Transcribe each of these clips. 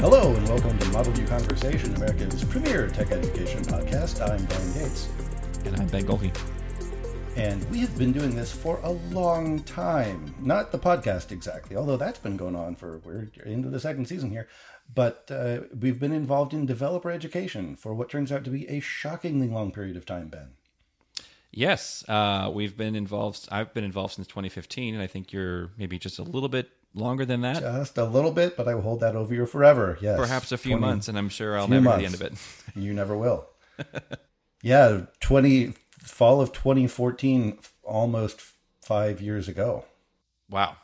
Hello and welcome to Model View Conversation, America's premier tech education podcast. I'm Brian Gates. And I'm Ben Gohlke. And we have been doing this for a long time. Not the podcast exactly, although that's been going on for, we're into the second season here. But uh, we've been involved in developer education for what turns out to be a shockingly long period of time, Ben. Yes, uh, we've been involved. I've been involved since 2015, and I think you're maybe just a little bit longer than that. Just a little bit, but I will hold that over you forever. Yes, perhaps a few 20, months, and I'm sure I'll never months. the end of it. you never will. yeah, 20 fall of 2014, almost five years ago. Wow.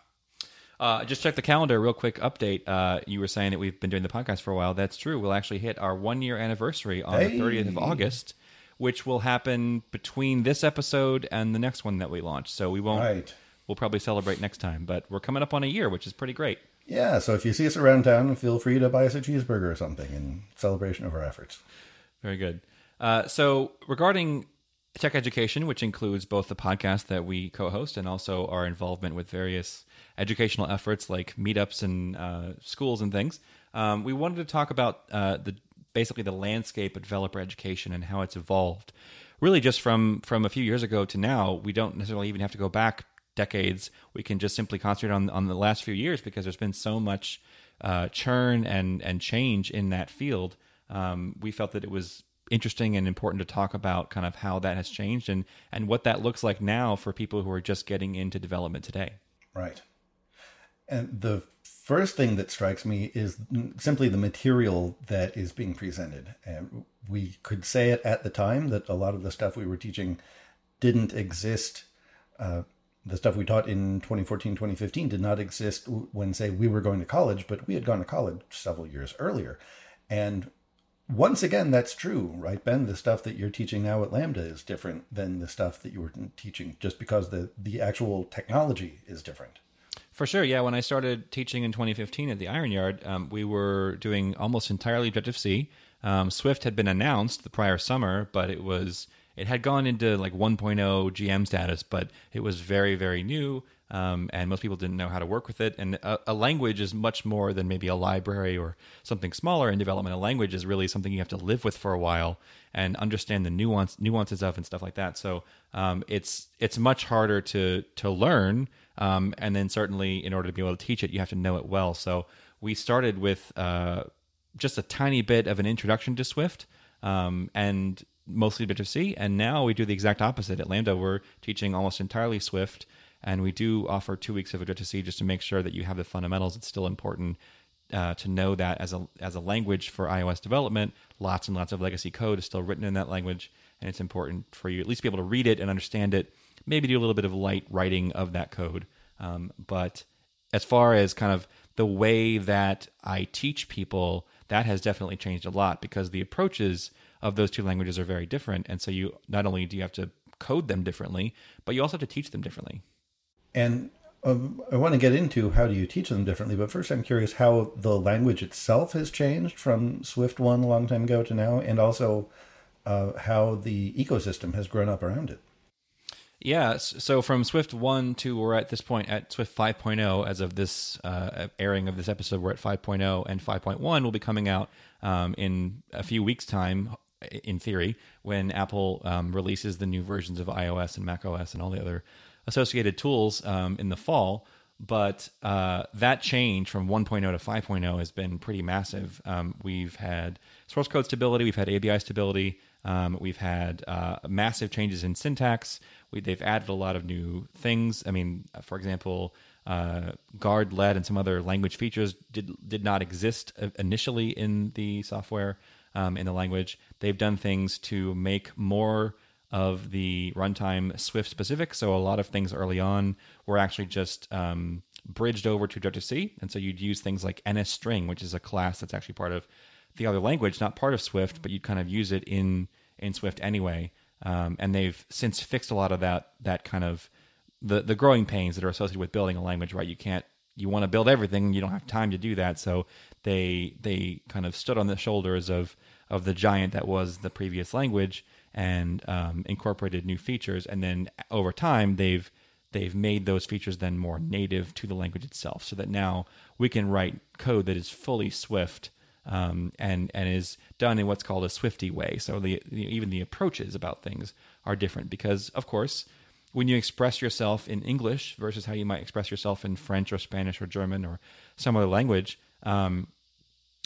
Uh, just check the calendar, real quick update. Uh, you were saying that we've been doing the podcast for a while. That's true. We'll actually hit our one year anniversary on hey. the 30th of August which will happen between this episode and the next one that we launch. So we won't. Right. We'll probably celebrate next time, but we're coming up on a year, which is pretty great. Yeah, so if you see us around town, feel free to buy us a cheeseburger or something in celebration of our efforts. Very good. Uh, so regarding tech education, which includes both the podcast that we co-host and also our involvement with various educational efforts like meetups and uh, schools and things, um, we wanted to talk about uh, the basically the landscape of developer education and how it's evolved. Really, just from from a few years ago to now, we don't necessarily even have to go back decades. We can just simply concentrate on on the last few years because there's been so much uh, churn and and change in that field. Um, we felt that it was interesting and important to talk about kind of how that has changed and and what that looks like now for people who are just getting into development today. Right. And the first thing that strikes me is simply the material that is being presented. And we could say it at the time that a lot of the stuff we were teaching didn't exist. Uh, the stuff we taught in 2014, 2015 did not exist when, say, we were going to college, but we had gone to college several years earlier. And once again, that's true, right, Ben? The stuff that you're teaching now at Lambda is different than the stuff that you were teaching just because the, the actual technology is different. For sure, yeah. When I started teaching in 2015 at the Iron Yard, um, we were doing almost entirely Objective C. Um, Swift had been announced the prior summer, but it was it had gone into like 1.0 GM status, but it was very very new, um, and most people didn't know how to work with it. And a, a, language is much more than maybe a library or something smaller in development. A language is really something you have to live with for a while and understand the nuance nuances of and stuff like that. So um, it's it's much harder to to learn um, and then certainly, in order to be able to teach it, you have to know it well. So we started with uh, just a tiny bit of an introduction to Swift um, and mostly Objective C. And now we do the exact opposite. At Lambda, we're teaching almost entirely Swift. And we do offer two weeks of Objective C just to make sure that you have the fundamentals. It's still important uh, to know that as a as a language for iOS development, lots and lots of legacy code is still written in that language, and it's important for you at least be able to read it and understand it maybe do a little bit of light writing of that code. Um, but as far as kind of the way that I teach people, that has definitely changed a lot because the approaches of those two languages are very different. And so you not only do you have to code them differently, but you also have to teach them differently. And um, I want to get into how do you teach them differently, but first I'm curious how the language itself has changed from Swift one a long time ago to now, and also uh, how the ecosystem has grown up around it. Yeah, so from Swift 1 to we're at this point at Swift 5.0 as of this uh, airing of this episode we're at 5.0 and 5.1 will be coming out um, in a few weeks time in theory when Apple um, releases the new versions of iOS and macOS and all the other associated tools um, in the fall but uh, that change from 1.0 to 5.0 has been pretty massive. Um, we've had source code stability, we've had ABI stability, um, we've had uh, massive changes in syntax. We, they've added a lot of new things. I mean, for example, uh, guard let and some other language features did did not exist initially in the software um, in the language. They've done things to make more of the runtime Swift specific. So a lot of things early on were actually just um, bridged over to Objective C, and so you'd use things like NSString, which is a class that's actually part of the other language, not part of Swift, but you'd kind of use it in in Swift anyway. Um, and they've since fixed a lot of that that kind of the the growing pains that are associated with building a language. Right, you can't you want to build everything, you don't have time to do that. So they they kind of stood on the shoulders of of the giant that was the previous language and um, incorporated new features. And then over time, they've they've made those features then more native to the language itself, so that now we can write code that is fully Swift um, and and is done in what's called a Swifty way. So the, the even the approaches about things are different because, of course, when you express yourself in English versus how you might express yourself in French or Spanish or German or some other language, um,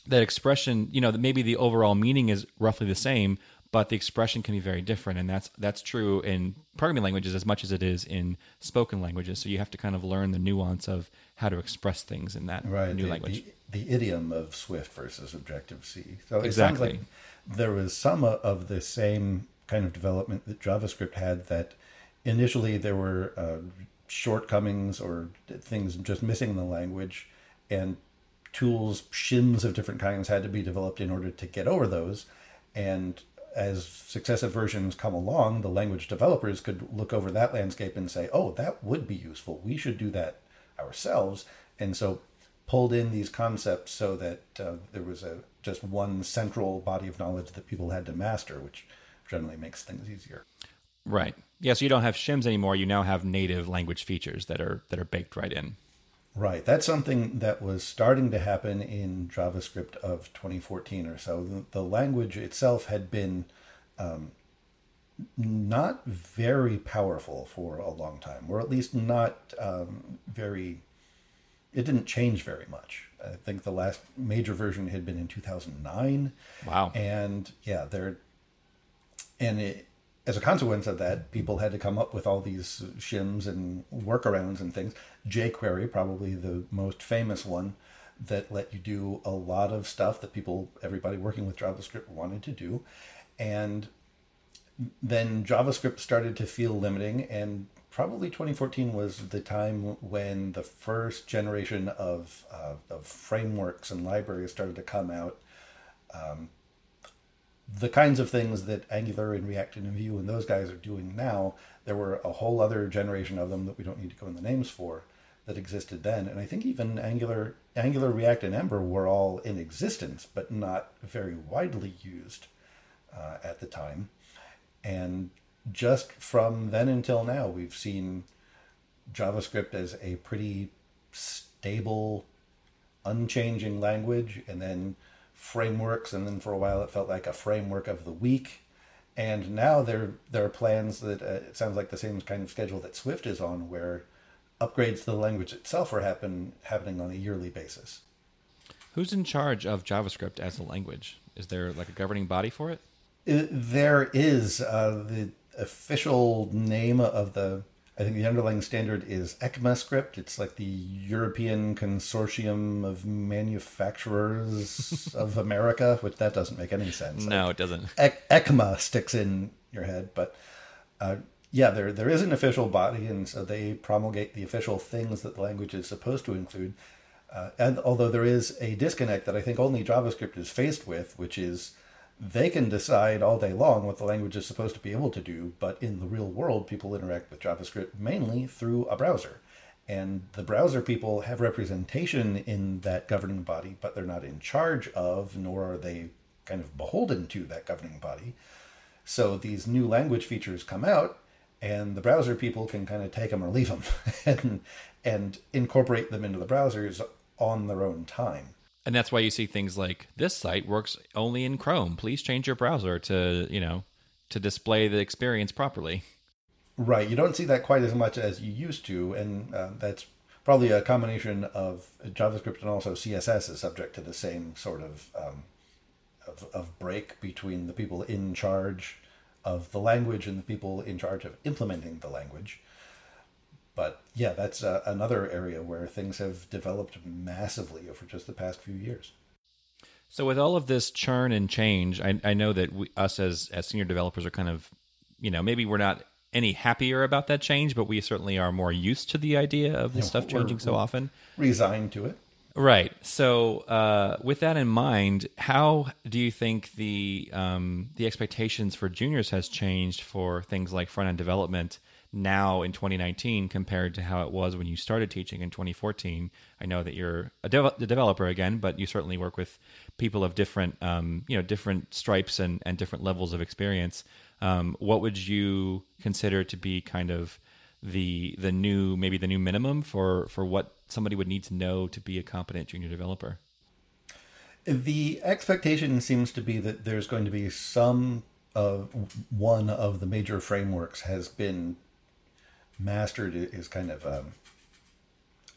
that expression, you know, that maybe the overall meaning is roughly the same, but the expression can be very different, and that's that's true in programming languages as much as it is in spoken languages. So you have to kind of learn the nuance of how to express things in that right, new the, language. The, the, idiom of Swift versus Objective C. So it exactly. sounds like there was some of the same kind of development that JavaScript had. That initially there were uh, shortcomings or things just missing in the language, and tools, shims of different kinds had to be developed in order to get over those. And as successive versions come along, the language developers could look over that landscape and say, oh, that would be useful. We should do that ourselves. And so pulled in these concepts so that uh, there was a just one central body of knowledge that people had to master, which generally makes things easier. Right. Yeah. So you don't have shims anymore. You now have native language features that are that are baked right in. Right. That's something that was starting to happen in JavaScript of 2014 or so. The, the language itself had been um, not very powerful for a long time, or at least not um, very. It didn't change very much. I think the last major version had been in 2009. Wow. And yeah, there. And it, as a consequence of that, people had to come up with all these shims and workarounds and things. jQuery, probably the most famous one, that let you do a lot of stuff that people, everybody working with JavaScript wanted to do. And then JavaScript started to feel limiting, and probably 2014 was the time when the first generation of, uh, of frameworks and libraries started to come out. Um, the kinds of things that Angular and React and Vue and those guys are doing now, there were a whole other generation of them that we don't need to go in the names for that existed then. And I think even Angular, Angular, React, and Ember were all in existence, but not very widely used uh, at the time. And just from then until now, we've seen JavaScript as a pretty stable, unchanging language, and then frameworks, and then for a while it felt like a framework of the week. And now there there are plans that uh, it sounds like the same kind of schedule that Swift is on, where upgrades to the language itself are happen happening on a yearly basis. Who's in charge of JavaScript as a language? Is there like a governing body for it? it there is uh, the official name of the I think the underlying standard is ECMAScript. It's like the European Consortium of Manufacturers of America, which that doesn't make any sense. No, like, it doesn't. E- ECMA sticks in your head, but uh, yeah, there there is an official body, and so they promulgate the official things that the language is supposed to include. Uh, and although there is a disconnect that I think only JavaScript is faced with, which is they can decide all day long what the language is supposed to be able to do, but in the real world, people interact with JavaScript mainly through a browser. And the browser people have representation in that governing body, but they're not in charge of, nor are they kind of beholden to that governing body. So these new language features come out, and the browser people can kind of take them or leave them and, and incorporate them into the browsers on their own time. And that's why you see things like this site works only in Chrome. Please change your browser to, you know, to display the experience properly. Right. You don't see that quite as much as you used to, and uh, that's probably a combination of JavaScript and also CSS is subject to the same sort of, um, of of break between the people in charge of the language and the people in charge of implementing the language but yeah, that's uh, another area where things have developed massively over just the past few years. So, with all of this churn and change, I, I know that we, us as as senior developers are kind of, you know, maybe we're not any happier about that change, but we certainly are more used to the idea of this stuff changing so often. Resigned to it. Right. So, uh, with that in mind, how do you think the um, the expectations for juniors has changed for things like front end development? now in 2019 compared to how it was when you started teaching in 2014. I know that you're a, a developer again, but you certainly work with people of different, um, you know, different stripes and, and different levels of experience. Um, what would you consider to be kind of the the new maybe the new minimum for for what somebody would need to know to be a competent junior developer? The expectation seems to be that there's going to be some of one of the major frameworks has been mastered is kind of um,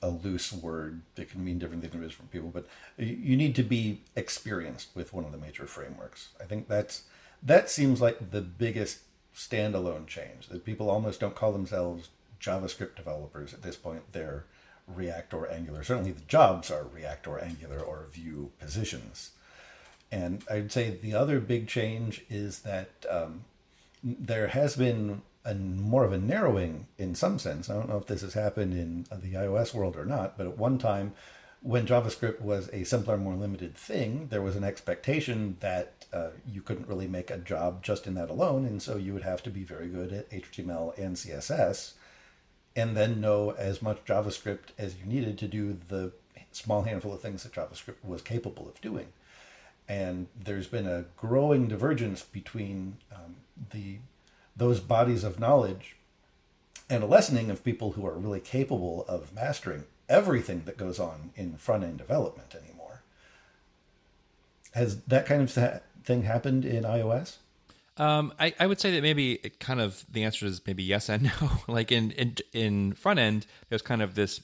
a loose word that can mean different things to different people, but you need to be experienced with one of the major frameworks. I think that's that seems like the biggest standalone change that people almost don't call themselves JavaScript developers at this point. They're React or Angular. Certainly, the jobs are React or Angular or Vue positions. And I'd say the other big change is that um, there has been a more of a narrowing in some sense. I don't know if this has happened in the iOS world or not, but at one time, when JavaScript was a simpler, more limited thing, there was an expectation that uh, you couldn't really make a job just in that alone, and so you would have to be very good at HTML and CSS, and then know as much JavaScript as you needed to do the small handful of things that JavaScript was capable of doing. And there's been a growing divergence between um, the those bodies of knowledge and a lessening of people who are really capable of mastering everything that goes on in front end development anymore. Has that kind of thing happened in iOS? Um, I, I would say that maybe it kind of the answer is maybe yes and no. like in, in in front end, there's kind of this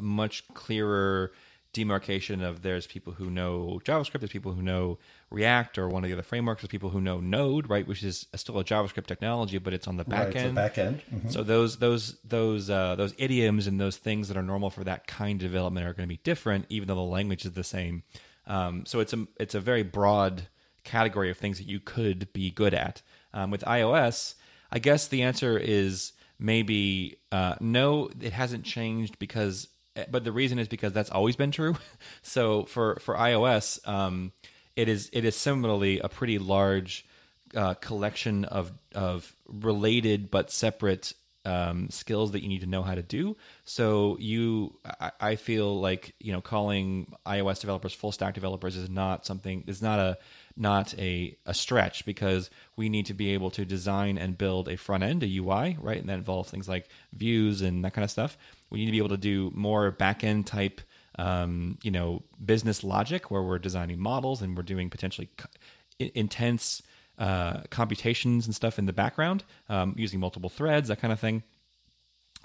much clearer demarcation of there's people who know JavaScript, there's people who know React or one of the other frameworks, there's people who know Node, right, which is still a JavaScript technology, but it's on the back right, end. back end. Mm-hmm. So those those those uh, those idioms and those things that are normal for that kind of development are going to be different, even though the language is the same. Um, so it's a it's a very broad category of things that you could be good at. Um, with iOS, I guess the answer is maybe uh, no. It hasn't changed because Eh, but the reason is because that's always been true. so for for iOS, um, it is it is similarly a pretty large uh, collection of of related but separate um, skills that you need to know how to do. So you, I, I, feel like you know, calling iOS developers full stack developers is not something. Is not a not a, a stretch because we need to be able to design and build a front end, a UI, right? And that involves things like views and that kind of stuff. We need to be able to do more back end type, um, you know, business logic where we're designing models and we're doing potentially intense uh, computations and stuff in the background um, using multiple threads, that kind of thing.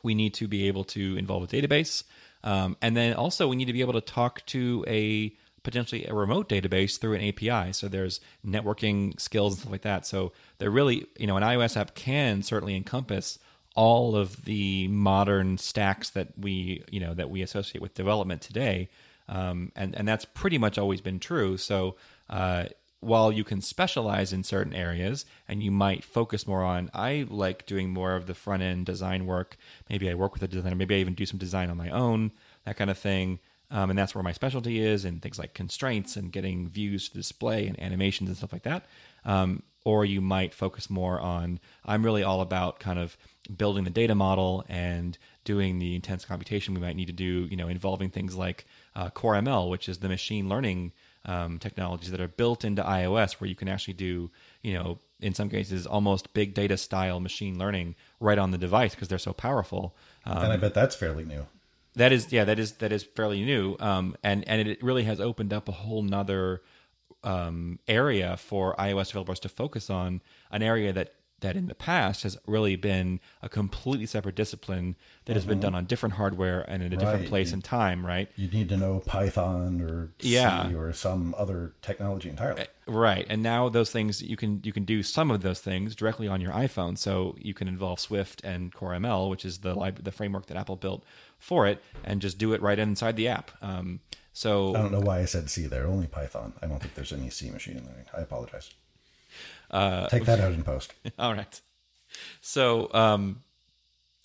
We need to be able to involve a database. Um, and then also, we need to be able to talk to a potentially a remote database through an API. So there's networking skills and stuff like that. So they're really, you know, an iOS app can certainly encompass all of the modern stacks that we, you know, that we associate with development today. Um, and and that's pretty much always been true. So uh, while you can specialize in certain areas and you might focus more on, I like doing more of the front end design work. Maybe I work with a designer. Maybe I even do some design on my own, that kind of thing. Um, and that's where my specialty is, and things like constraints and getting views to display and animations and stuff like that. Um, or you might focus more on I'm really all about kind of building the data model and doing the intense computation we might need to do, you know, involving things like uh, Core ML, which is the machine learning um, technologies that are built into iOS, where you can actually do, you know, in some cases, almost big data style machine learning right on the device because they're so powerful. Um, and I bet that's fairly new. That is, yeah, that is that is fairly new, um, and and it really has opened up a whole nother um, area for iOS developers to focus on, an area that that in the past has really been a completely separate discipline that mm-hmm. has been mm-hmm. done on different hardware and in a right. different place you, and time, right? You need to know Python or yeah. C or some other technology entirely. Eh, right. And now those things you can you can do some of those things directly on your iPhone. So you can involve Swift and Core ML, which is the lib- the framework that Apple built for it, and just do it right inside the app. Um, so I don't know why I said C there. Only Python. I don't think there's any C machine learning. I apologize. Uh, Take that out in post. all right. So, um,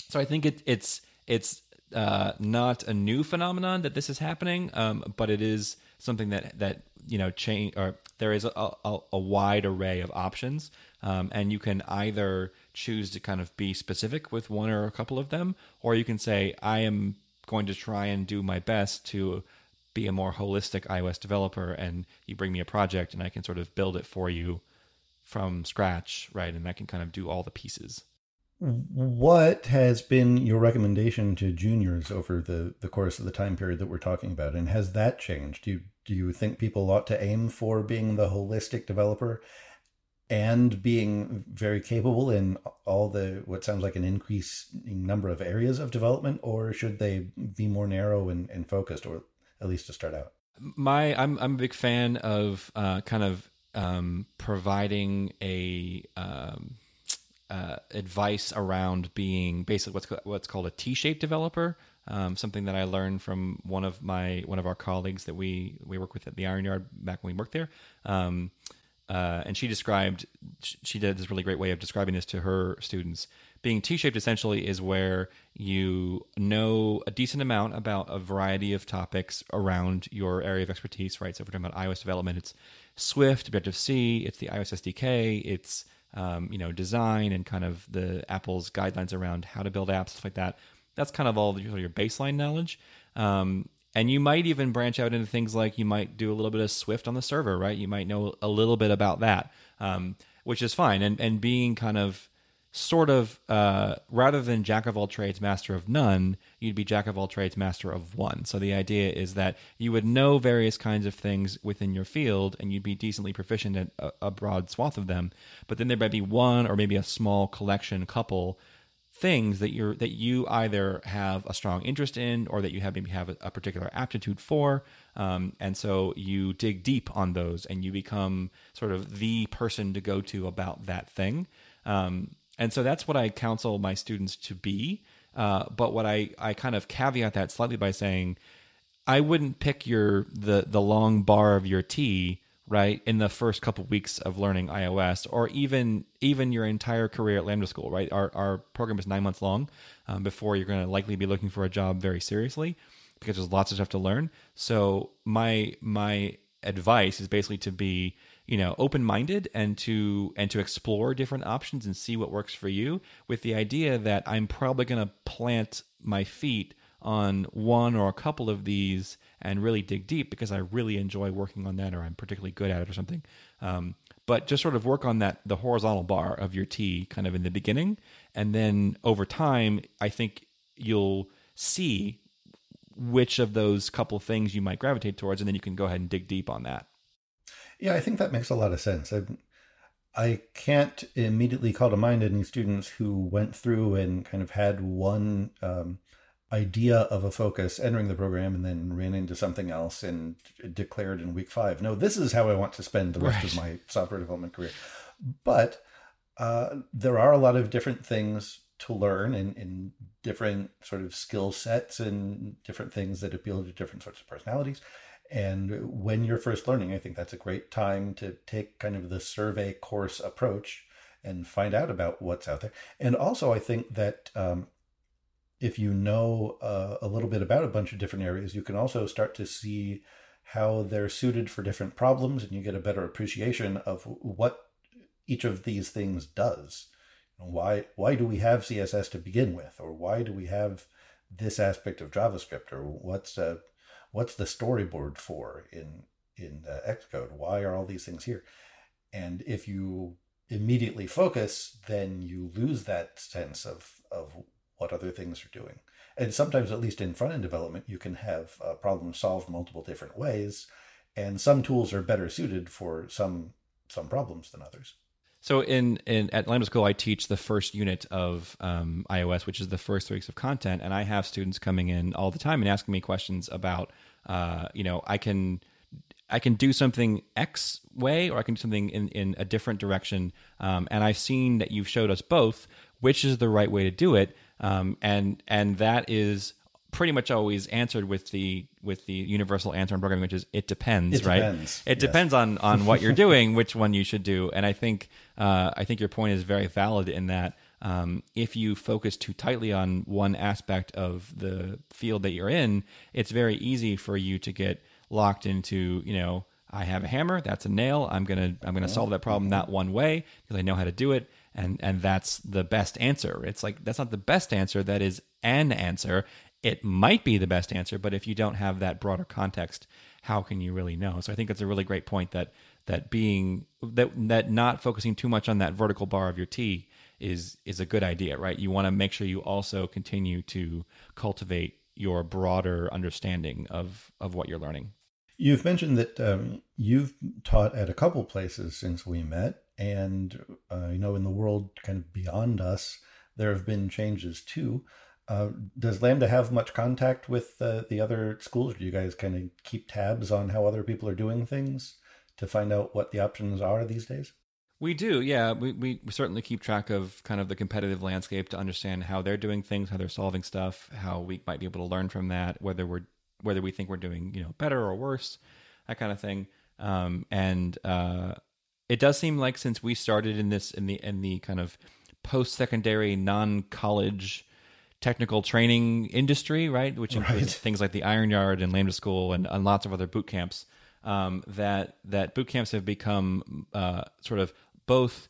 so I think it, it's it's uh, not a new phenomenon that this is happening, um, but it is something that that you know change or there is a, a, a wide array of options, um, and you can either choose to kind of be specific with one or a couple of them, or you can say I am going to try and do my best to be a more holistic iOS developer, and you bring me a project, and I can sort of build it for you from scratch, right? And I can kind of do all the pieces. What has been your recommendation to juniors over the, the course of the time period that we're talking about? And has that changed? Do you, do you think people ought to aim for being the holistic developer and being very capable in all the what sounds like an increasing number of areas of development, or should they be more narrow and, and focused, or at least to start out? My, I'm I'm a big fan of uh, kind of um, providing a um, uh, advice around being basically what's what's called a T-shaped developer. Um, something that I learned from one of my one of our colleagues that we we work with at the Iron Yard back when we worked there. Um, uh, and she described she did this really great way of describing this to her students being t-shaped essentially is where you know a decent amount about a variety of topics around your area of expertise right so if we're talking about ios development it's swift objective-c it's the ios sdk it's um, you know design and kind of the apple's guidelines around how to build apps stuff like that that's kind of all your baseline knowledge um, and you might even branch out into things like you might do a little bit of Swift on the server, right? You might know a little bit about that, um, which is fine. And and being kind of sort of uh, rather than jack of all trades, master of none, you'd be jack of all trades, master of one. So the idea is that you would know various kinds of things within your field, and you'd be decently proficient at a, a broad swath of them. But then there might be one or maybe a small collection, couple things that you're that you either have a strong interest in or that you have maybe have a, a particular aptitude for um, and so you dig deep on those and you become sort of the person to go to about that thing um, and so that's what i counsel my students to be. Uh, but what I, I kind of caveat that slightly by saying i wouldn't pick your the the long bar of your t right in the first couple of weeks of learning ios or even even your entire career at lambda school right? Our, our program is nine months long um, before you're going to likely be looking for a job very seriously because there's lots of stuff to learn. So my my advice is basically to be you know open minded and to and to explore different options and see what works for you with the idea that i'm probably going to plant my feet on one or a couple of these and really dig deep because I really enjoy working on that or I'm particularly good at it or something. Um, but just sort of work on that the horizontal bar of your T kind of in the beginning, and then over time, I think you'll see which of those couple things you might gravitate towards, and then you can go ahead and dig deep on that. Yeah, I think that makes a lot of sense. I, I can't immediately call to mind any students who went through and kind of had one um, idea of a focus entering the program and then ran into something else and declared in week five no this is how i want to spend the rest right. of my software development career but uh, there are a lot of different things to learn in, in different sort of skill sets and different things that appeal to different sorts of personalities and when you're first learning i think that's a great time to take kind of the survey course approach and find out about what's out there. And also i think that um, if you know uh, a little bit about a bunch of different areas, you can also start to see how they're suited for different problems, and you get a better appreciation of what each of these things does. Why why do we have CSS to begin with, or why do we have this aspect of JavaScript, or what's uh, what's the storyboard for in in uh, Xcode? Why are all these things here? And if you immediately focus, then you lose that sense of of what other things are doing. And sometimes, at least in front end development, you can have a problem solved multiple different ways, and some tools are better suited for some some problems than others. So in, in at Lambda School, I teach the first unit of um, iOS, which is the first three weeks of content, and I have students coming in all the time and asking me questions about, uh, you know, I can I can do something X way, or I can do something in in a different direction, um, and I've seen that you've showed us both which is the right way to do it. Um, and and that is pretty much always answered with the with the universal answer in programming, which is it depends, it right? Depends. It yes. depends on on what you're doing, which one you should do. And I think uh, I think your point is very valid in that um, if you focus too tightly on one aspect of the field that you're in, it's very easy for you to get locked into you know. I have a hammer. That's a nail. I'm gonna I'm gonna solve that problem that one way because I know how to do it and and that's the best answer it's like that's not the best answer that is an answer it might be the best answer but if you don't have that broader context how can you really know so i think that's a really great point that that being that that not focusing too much on that vertical bar of your t is is a good idea, right? You want to make sure you also continue to cultivate your broader understanding of of what you're learning. You've mentioned that um, you've taught at a couple places since we met, and uh, you know in the world kind of beyond us, there have been changes too. Uh, does Lambda have much contact with uh, the other schools? Do you guys kind of keep tabs on how other people are doing things to find out what the options are these days? We do, yeah. We, we certainly keep track of kind of the competitive landscape to understand how they're doing things, how they're solving stuff, how we might be able to learn from that, whether we're whether we think we're doing you know better or worse, that kind of thing. Um, and uh, it does seem like since we started in this in the in the kind of post secondary non college technical training industry, right, which includes right. things like the Iron Yard and Lambda School and, and lots of other boot camps. Um, that that boot camps have become uh, sort of both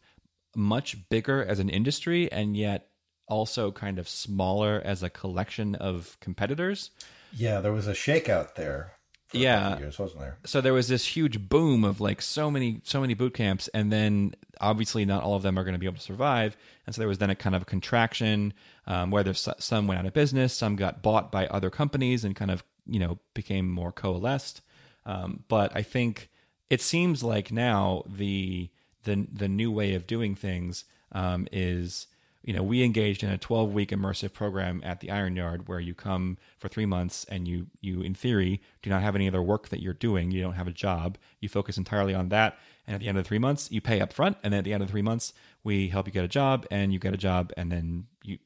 much bigger as an industry and yet also kind of smaller as a collection of competitors. Yeah, there was a shakeout there. Yeah, years, wasn't there? So there was this huge boom of like so many, so many boot camps, and then obviously not all of them are going to be able to survive, and so there was then a kind of a contraction um, where there's some went out of business, some got bought by other companies, and kind of you know became more coalesced. Um, but I think it seems like now the the the new way of doing things um, is you know we engaged in a 12 week immersive program at the iron yard where you come for three months and you you in theory do not have any other work that you're doing. You don't have a job. You focus entirely on that. And at the end of the three months you pay up front and then at the end of the three months we help you get a job and you get a job. And then you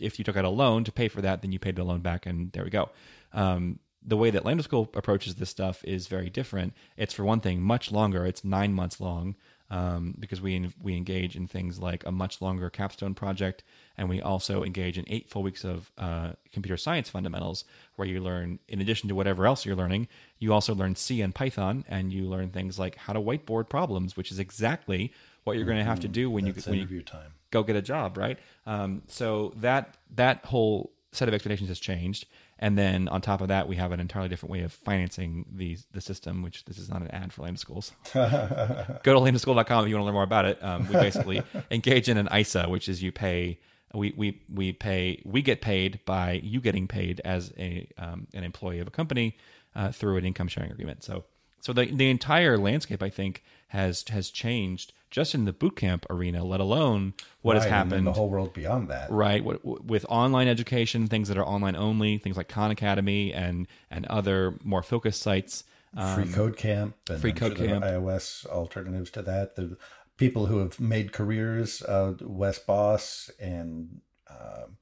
if you took out a loan to pay for that then you paid the loan back and there we go. Um, the way that Lambda School approaches this stuff is very different. It's for one thing much longer. It's nine months long um, because we we engage in things like a much longer capstone project, and we also engage in eight full weeks of uh, computer science fundamentals, where you learn, in addition to whatever else you're learning, you also learn C and Python, and you learn things like how to whiteboard problems, which is exactly what you're mm-hmm. going to have to do when That's you when you time. go get a job, right? Um, so that that whole set of expectations has changed and then on top of that, we have an entirely different way of financing the the system, which this is not an ad for Lambda Schools. Go to lambdaschool.com if you want to learn more about it. Um, we basically engage in an ISA, which is you pay we we we pay we get paid by you getting paid as a um, an employee of a company uh, through an income sharing agreement. So so the the entire landscape, I think, has has changed just in the bootcamp arena, let alone what right, has happened the whole world beyond that. Right, with online education, things that are online only, things like Khan Academy and and other more focused sites. Um, free Code Camp, and Free Code sure Camp, iOS alternatives to that. The people who have made careers, uh, Wes Bos and um,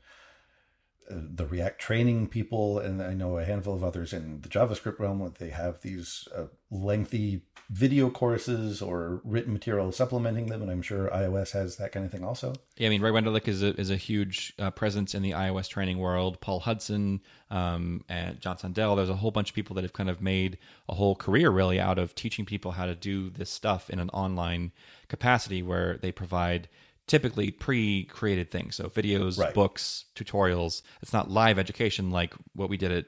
the React training people, and I know a handful of others in the JavaScript realm. They have these uh, lengthy video courses or written material supplementing them, and I'm sure iOS has that kind of thing also. Yeah, I mean, Ray Wenderlich is a, is a huge uh, presence in the iOS training world. Paul Hudson um, and John Sundell. There's a whole bunch of people that have kind of made a whole career really out of teaching people how to do this stuff in an online capacity, where they provide typically pre-created things so videos right. books tutorials it's not live education like what we did at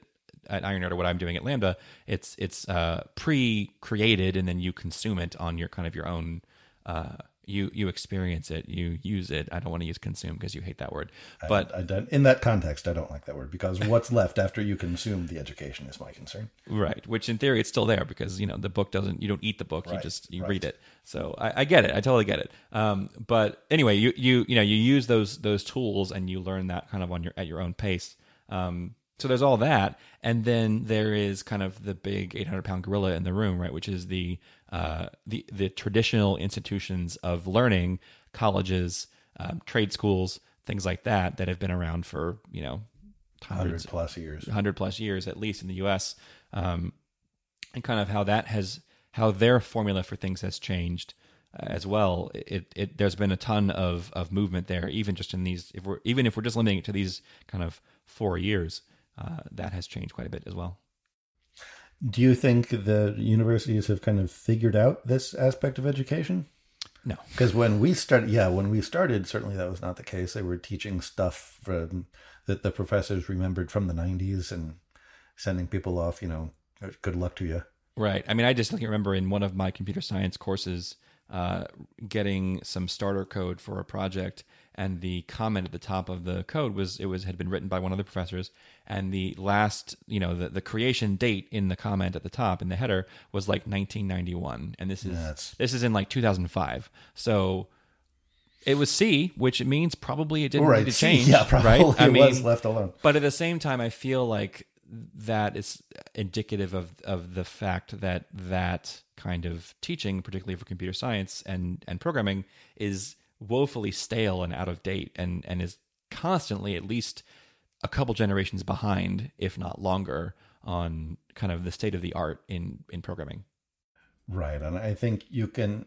at Iron Yard or what I'm doing at Lambda, it's it's uh, pre-created and then you consume it on your kind of your own. Uh, you you experience it, you use it. I don't want to use consume because you hate that word, but I, I in that context, I don't like that word because what's left after you consume the education is my concern. Right, which in theory it's still there because you know the book doesn't. You don't eat the book, right. you just you right. read it. So I, I, get it. I totally get it. Um, but anyway, you you you know you use those those tools and you learn that kind of on your at your own pace. Um, so there's all that, and then there is kind of the big 800 pound gorilla in the room, right? Which is the uh, the the traditional institutions of learning, colleges, um, trade schools, things like that, that have been around for you know hundred plus years, hundred plus years at least in the U.S. Um, and kind of how that has how their formula for things has changed uh, as well. It, it there's been a ton of of movement there, even just in these. If we're even if we're just limiting it to these kind of four years, uh, that has changed quite a bit as well. Do you think the universities have kind of figured out this aspect of education? No, because when we started, yeah, when we started, certainly that was not the case. They were teaching stuff from, that the professors remembered from the '90s and sending people off. You know, good luck to you. Right. I mean, I just remember in one of my computer science courses, uh, getting some starter code for a project, and the comment at the top of the code was it was had been written by one of the professors, and the last you know the, the creation date in the comment at the top in the header was like 1991, and this is this is in like 2005. So it was C, which means probably it didn't Right. need to change. yeah, probably right? I it mean, was left alone. but at the same time, I feel like that is indicative of of the fact that that kind of teaching, particularly for computer science and and programming, is woefully stale and out of date, and and is constantly at least a couple generations behind, if not longer, on kind of the state of the art in in programming. Right, and I think you can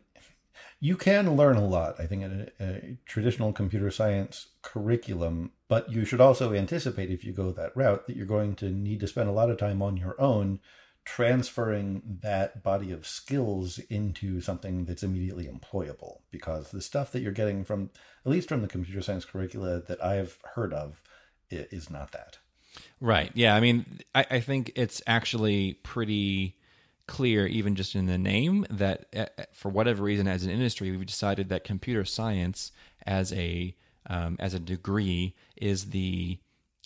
you can learn a lot. I think in a, a traditional computer science curriculum, but you should also anticipate if you go that route that you're going to need to spend a lot of time on your own transferring that body of skills into something that's immediately employable because the stuff that you're getting from at least from the computer science curricula that I've heard of is not that. Right. Yeah. I mean, I, I think it's actually pretty clear, even just in the name, that uh, for whatever reason, as an industry, we've decided that computer science as a um, as a degree is the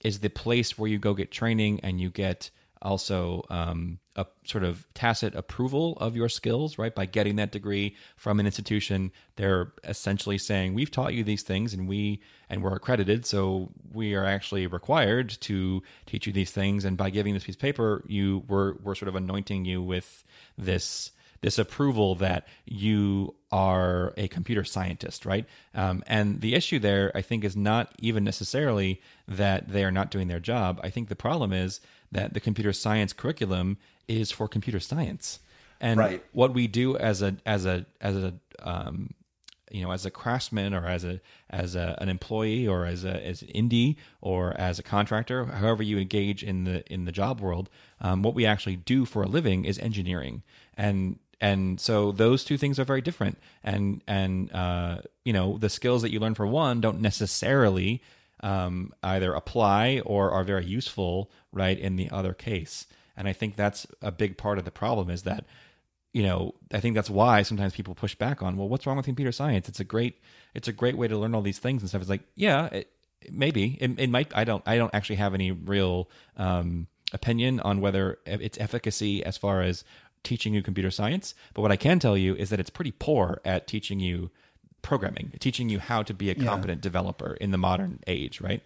is the place where you go get training and you get also um, a sort of tacit approval of your skills, right? By getting that degree from an institution, they're essentially saying, "We've taught you these things, and we and we're accredited, so we are actually required to teach you these things." And by giving this piece of paper, you we're we're sort of anointing you with this this approval that you are a computer scientist, right? Um, and the issue there, I think, is not even necessarily that they are not doing their job. I think the problem is that the computer science curriculum is for computer science, and Right. what we do as a as a as a um, you know as a craftsman or as a as a, an employee or as a as an indie or as a contractor however you engage in the in the job world um, what we actually do for a living is engineering. And and so those two things are very different. And and uh, you know the skills that you learn for one don't necessarily um, either apply or are very useful right in the other case and i think that's a big part of the problem is that you know i think that's why sometimes people push back on well what's wrong with computer science? It's a great it's a great way to learn all these things and stuff. It's like yeah it, maybe. It, it might i don't i don't actually have any real um, opinion on whether its efficacy as far as teaching you computer science. But what i can tell you is that it's pretty poor at teaching you programming teaching you how to be a competent developer in the modern age right?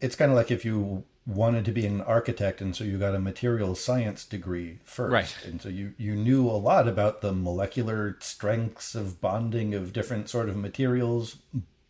It's kind of like if you wanted to be an architect and so you got a material science degree first. Right. and so you you knew a lot about the molecular strengths of bonding of different sort of materials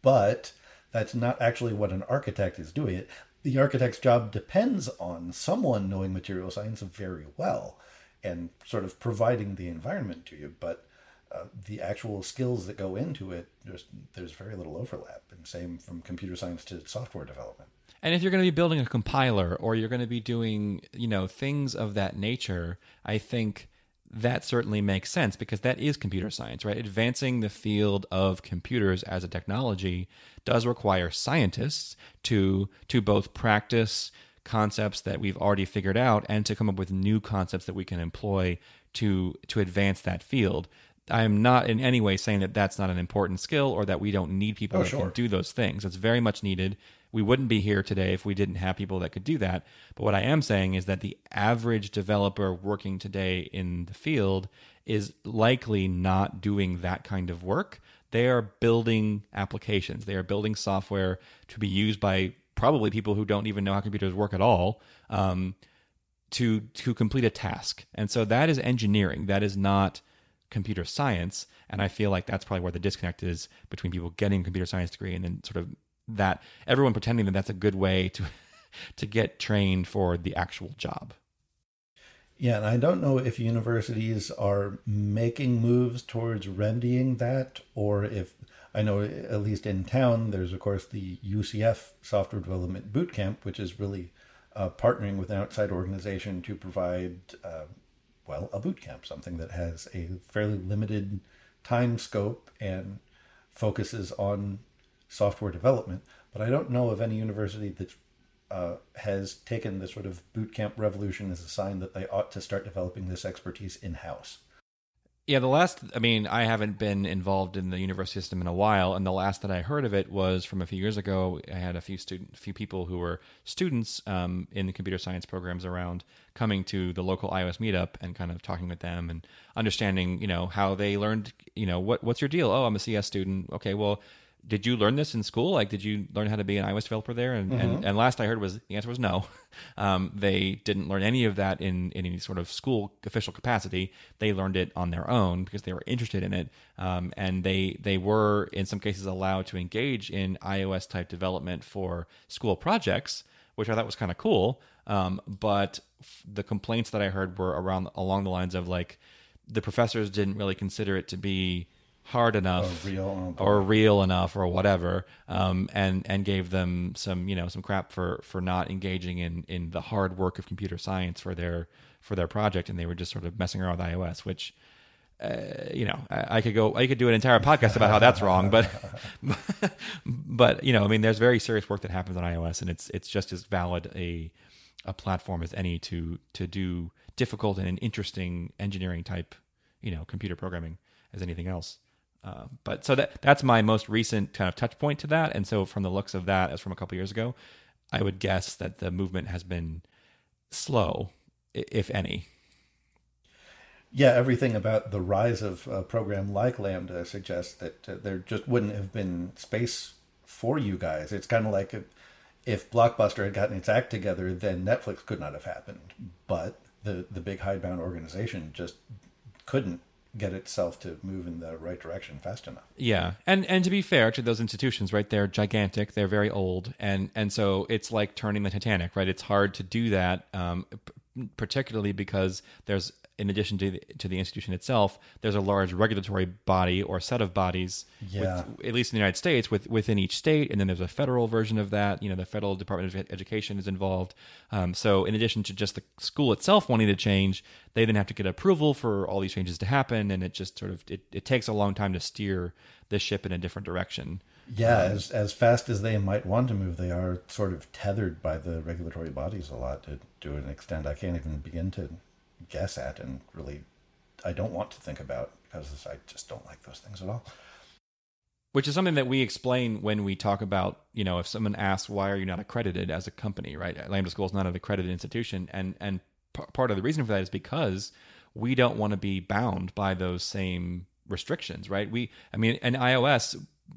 but that's not actually what an architect is doing. It the architect's job depends on someone knowing material science very well and sort of providing the environment to you but uh, the actual skills that go into it there's there's very little overlap and same from computer science to software development And if you're going to be building a compiler or you're going to be doing, you know, things of that nature, I think that certainly makes sense because that is computer science, right? Advancing the field of computers as a technology does require scientists to to both practice concepts that we've already figured out and to come up with new concepts that we can employ to to advance that field. I am not in any way saying that that's not an important skill or that we don't need people Oh, that sure. can do those things. It's very much needed. We wouldn't be here today if we didn't have people that could do that. But what I am saying is that the average developer working today in the field is likely not doing that kind of work. They are building applications, they are building software to be used by probably people who don't even know how computers work at all. Um, to to complete a task. And so that is engineering. That is not computer science. And I feel like that's probably where the disconnect is between people getting a computer science degree and then sort of that everyone pretending that that's a good way to to get trained for the actual job. Yeah, and I don't know if universities are making moves towards remedying that, or if I know at least in town, there's of course the UCF Software Development Bootcamp, which is really uh, partnering with an outside organization to provide, uh, well, a boot camp, something that has a fairly limited time scope and focuses on software development. But I don't know of any university that uh, has taken the sort of boot camp revolution as a sign that they ought to start developing this expertise in house. Yeah, the last, I mean, I haven't been involved in the university system in a while, and the last that I heard of it was from a few years ago. I had a few student, a few people who were students um, in the computer science programs around coming to the local iOS meetup and kind of talking with them and understanding, you know, how they learned, you know, what what's your deal? Oh, I'm a CS student. Okay, well, did you learn this in school? Like, did you learn how to be an iOS developer there? And mm-hmm. and, and, last I heard was the answer was no. Um, they didn't learn any of that in, in any sort of school official capacity. They learned it on their own because they were interested in it, um, and they they were in some cases allowed to engage in iOS type development for school projects, which I thought was kind of cool. Um, but f- the complaints that I heard were around along the lines of like the professors didn't really consider it to be hard enough or real, or real enough or whatever um, and and gave them some you know some crap for for not engaging in in the hard work of computer science for their for their project and they were just sort of messing around with iOS which uh, you know I, I, could go I could do an entire podcast about how that's wrong but but you know I mean there's very serious work that happens on iOS and it's it's just as valid a a platform as any to to do difficult and interesting engineering type you know computer programming as anything else uh, but so that that's my most recent kind of touch point to that. And so from the looks of that, as from a couple years ago, I would guess that the movement has been slow, if any. Yeah, everything about the rise of a program like Lambda suggests that uh, there just wouldn't have been space for you guys. It's kind of like if, if Blockbuster had gotten its act together, then Netflix could not have happened. But the the big hidebound organization just couldn't get itself to move in the right direction fast enough. Yeah, and and to be fair to those institutions, right? They're gigantic. They're very old, and and so it's like turning the Titanic, right? It's hard to do that, um, particularly because there's in addition to the, to the institution itself, there's a large regulatory body or set of bodies, yeah. with, at least in the United States, with, within each state, and then there's a federal version of that. You know, the federal Department of Education is involved. Um, so, in addition to just the school itself wanting to change, they then have to get approval for all these changes to happen, and it just sort of it, it takes a long time to steer this ship in a different direction. Yeah, um, as as fast as they might want to move, they are sort of tethered by the regulatory bodies a lot to to an extent I can't even begin to guess at and really I don't want to think about because I just don't like those things at all. Which is something that we explain when we talk about, you know, if someone asks why are you not accredited as a company, right? Lambda School is not an accredited institution, and and p- part of the reason for that is because we don't want to be bound by those same restrictions, right? We, I mean, in iOS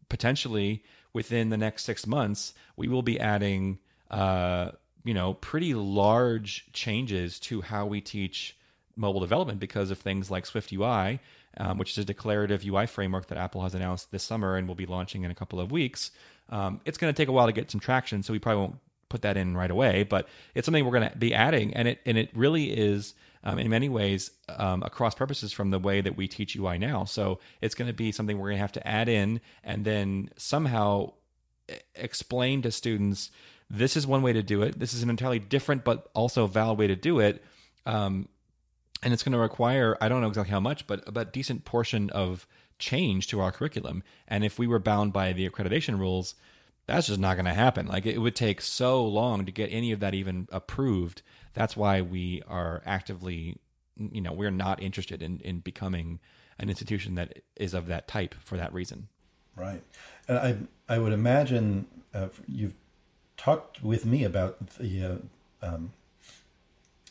potentially within the next six months, we will be adding uh, you know, pretty large changes to how we teach mobile development because of things like Swift UI, um, which is a declarative UI framework that Apple has announced this summer and will be launching in a couple of weeks. Um, it's going to take a while to get some traction, so we probably won't put that in right away. But it's something we're going to be adding, and it and it really is. Um, in many ways, um, across purposes from the way that we teach UI now. So it's going to be something we're going to have to add in and then somehow explain to students this is one way to do it. This is an entirely different but also valid way to do it. Um, and it's going to require I don't know exactly how much, but a decent portion of change to our curriculum. And if we were bound by the accreditation rules, that's just not going to happen. Like it would take so long to get any of that even approved. That's why we are actively, you know, we're not interested in in becoming an institution that is of that type for that reason. Right, I I would imagine uh, you've talked with me about the uh, um,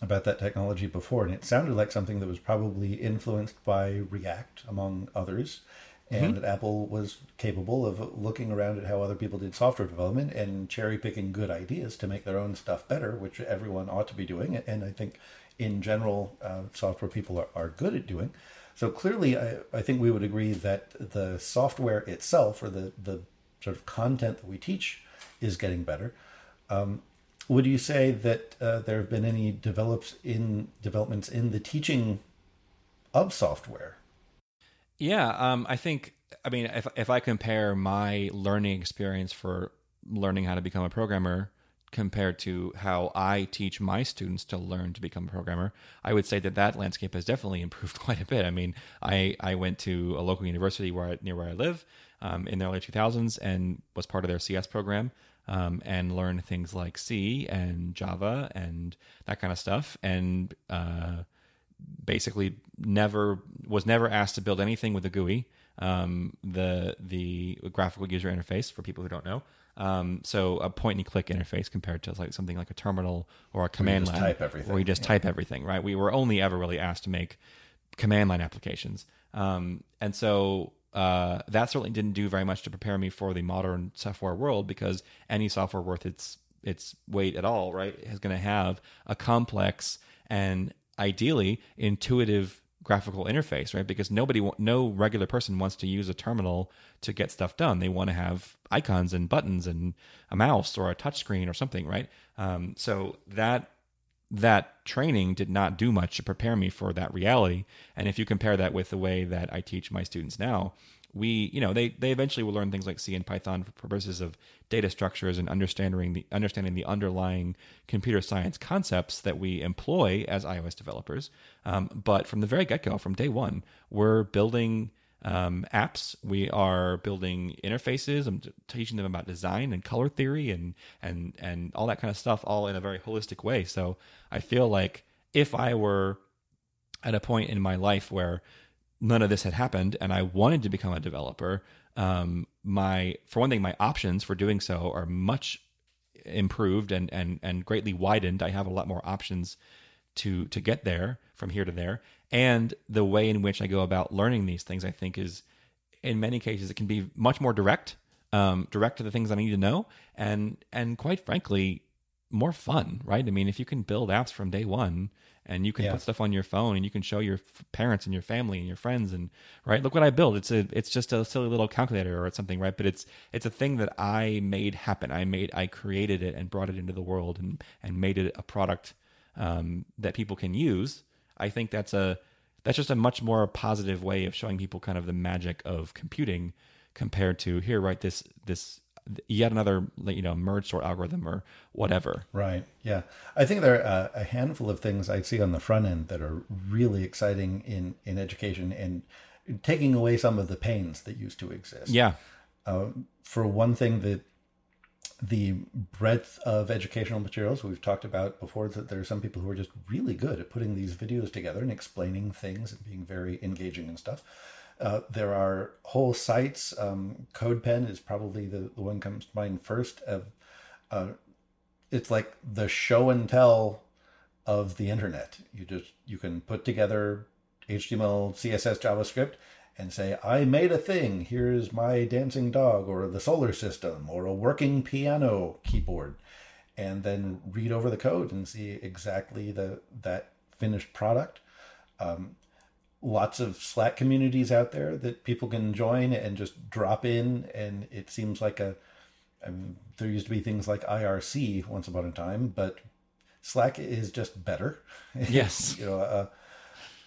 about that technology before, and it sounded like something that was probably influenced by React, among others, and mm-hmm. that Apple was capable of looking around at how other people did software development and cherry picking good ideas to make their own stuff better, which everyone ought to be doing. And I think, in general, uh, software people are, are good at doing. So clearly, I, I think we would agree that the software itself, or the the sort of content that we teach is getting better. Um, would you say that uh, there have been any develops in developments in the teaching of software? Yeah, um, I think. I mean, if if I compare my learning experience for learning how to become a programmer compared to how I teach my students to learn to become a programmer, I would say that that landscape has definitely improved quite a bit. I mean, I I went to a local university where I, near where I live um, in the early 2000s and was part of their CS program um, and learn things like C and Java and that kind of stuff. And uh, basically never was never asked to build anything with a GUI, um, the the graphical user interface for people who don't know. Um, so a point and click interface compared to like something like a terminal or a command line, type everything. where you just Yeah. type everything. Right? We were only ever really asked to make command line applications, um, and so uh, that certainly didn't do very much to prepare me for the modern software world because any software worth its its weight at all, right, is going to have a complex and ideally intuitive graphical interface, right? Because nobody, no regular person wants to use a terminal to get stuff done. They want to have icons and buttons and a mouse or a touchscreen or something, right? Um, so that that training did not do much to prepare me for that reality. And if you compare that with the way that I teach my students now, we, you know, they they eventually will learn things like C and Python for purposes of data structures and understanding the understanding the underlying computer science concepts that we employ as iOS developers. Um, but from the very get go, from day one, we're building um, apps. We are building interfaces. I'm teaching them about design and color theory and and and all that kind of stuff, all in a very holistic way. So I feel like if I were at a point in my life where none of this had happened and I wanted to become a developer, um, my for one thing, my options for doing so are much improved and and and greatly widened. I have a lot more options to to get there from here to there, and the way in which I go about learning these things, I think, is in many cases it can be much more direct, um, direct to the things I need to know, and and quite frankly, more fun. Right? I mean, if you can build apps from day one. And you can Yeah. put stuff on your phone, and you can show your f- parents and your family and your friends, and right. Look what I built. It's a it's just a silly little calculator or something, right? But it's it's a thing that I made happen. I made I created it and brought it into the world and and made it a product um, that people can use. I think that's a that's just a much more positive way of showing people kind of the magic of computing compared to here, right? This this yet another you know merge sort algorithm or whatever. Right. Yeah. I think there are a, a handful of things I see on the front end that are really exciting in, in education and taking away some of the pains that used to exist. Yeah, Uh, for one thing, that the breadth of educational materials we've talked about before, that there are some people who are just really good at putting these videos together and explaining things and being very engaging and stuff. Uh, there are whole sites. Um, CodePen is probably the, the one comes to mind first. Of uh, it's like the show and tell of the internet. You just you can put together HTML, CSS, JavaScript, and say, "I made a thing. Here's my dancing dog, or the solar system, or a working piano keyboard," and then read over the code and see exactly the that finished product. Um, lots of Slack communities out there that people can join and just drop in, and it seems like a um, there used to be things like IRC once upon a time, but Slack is just better. Yes. you know, a,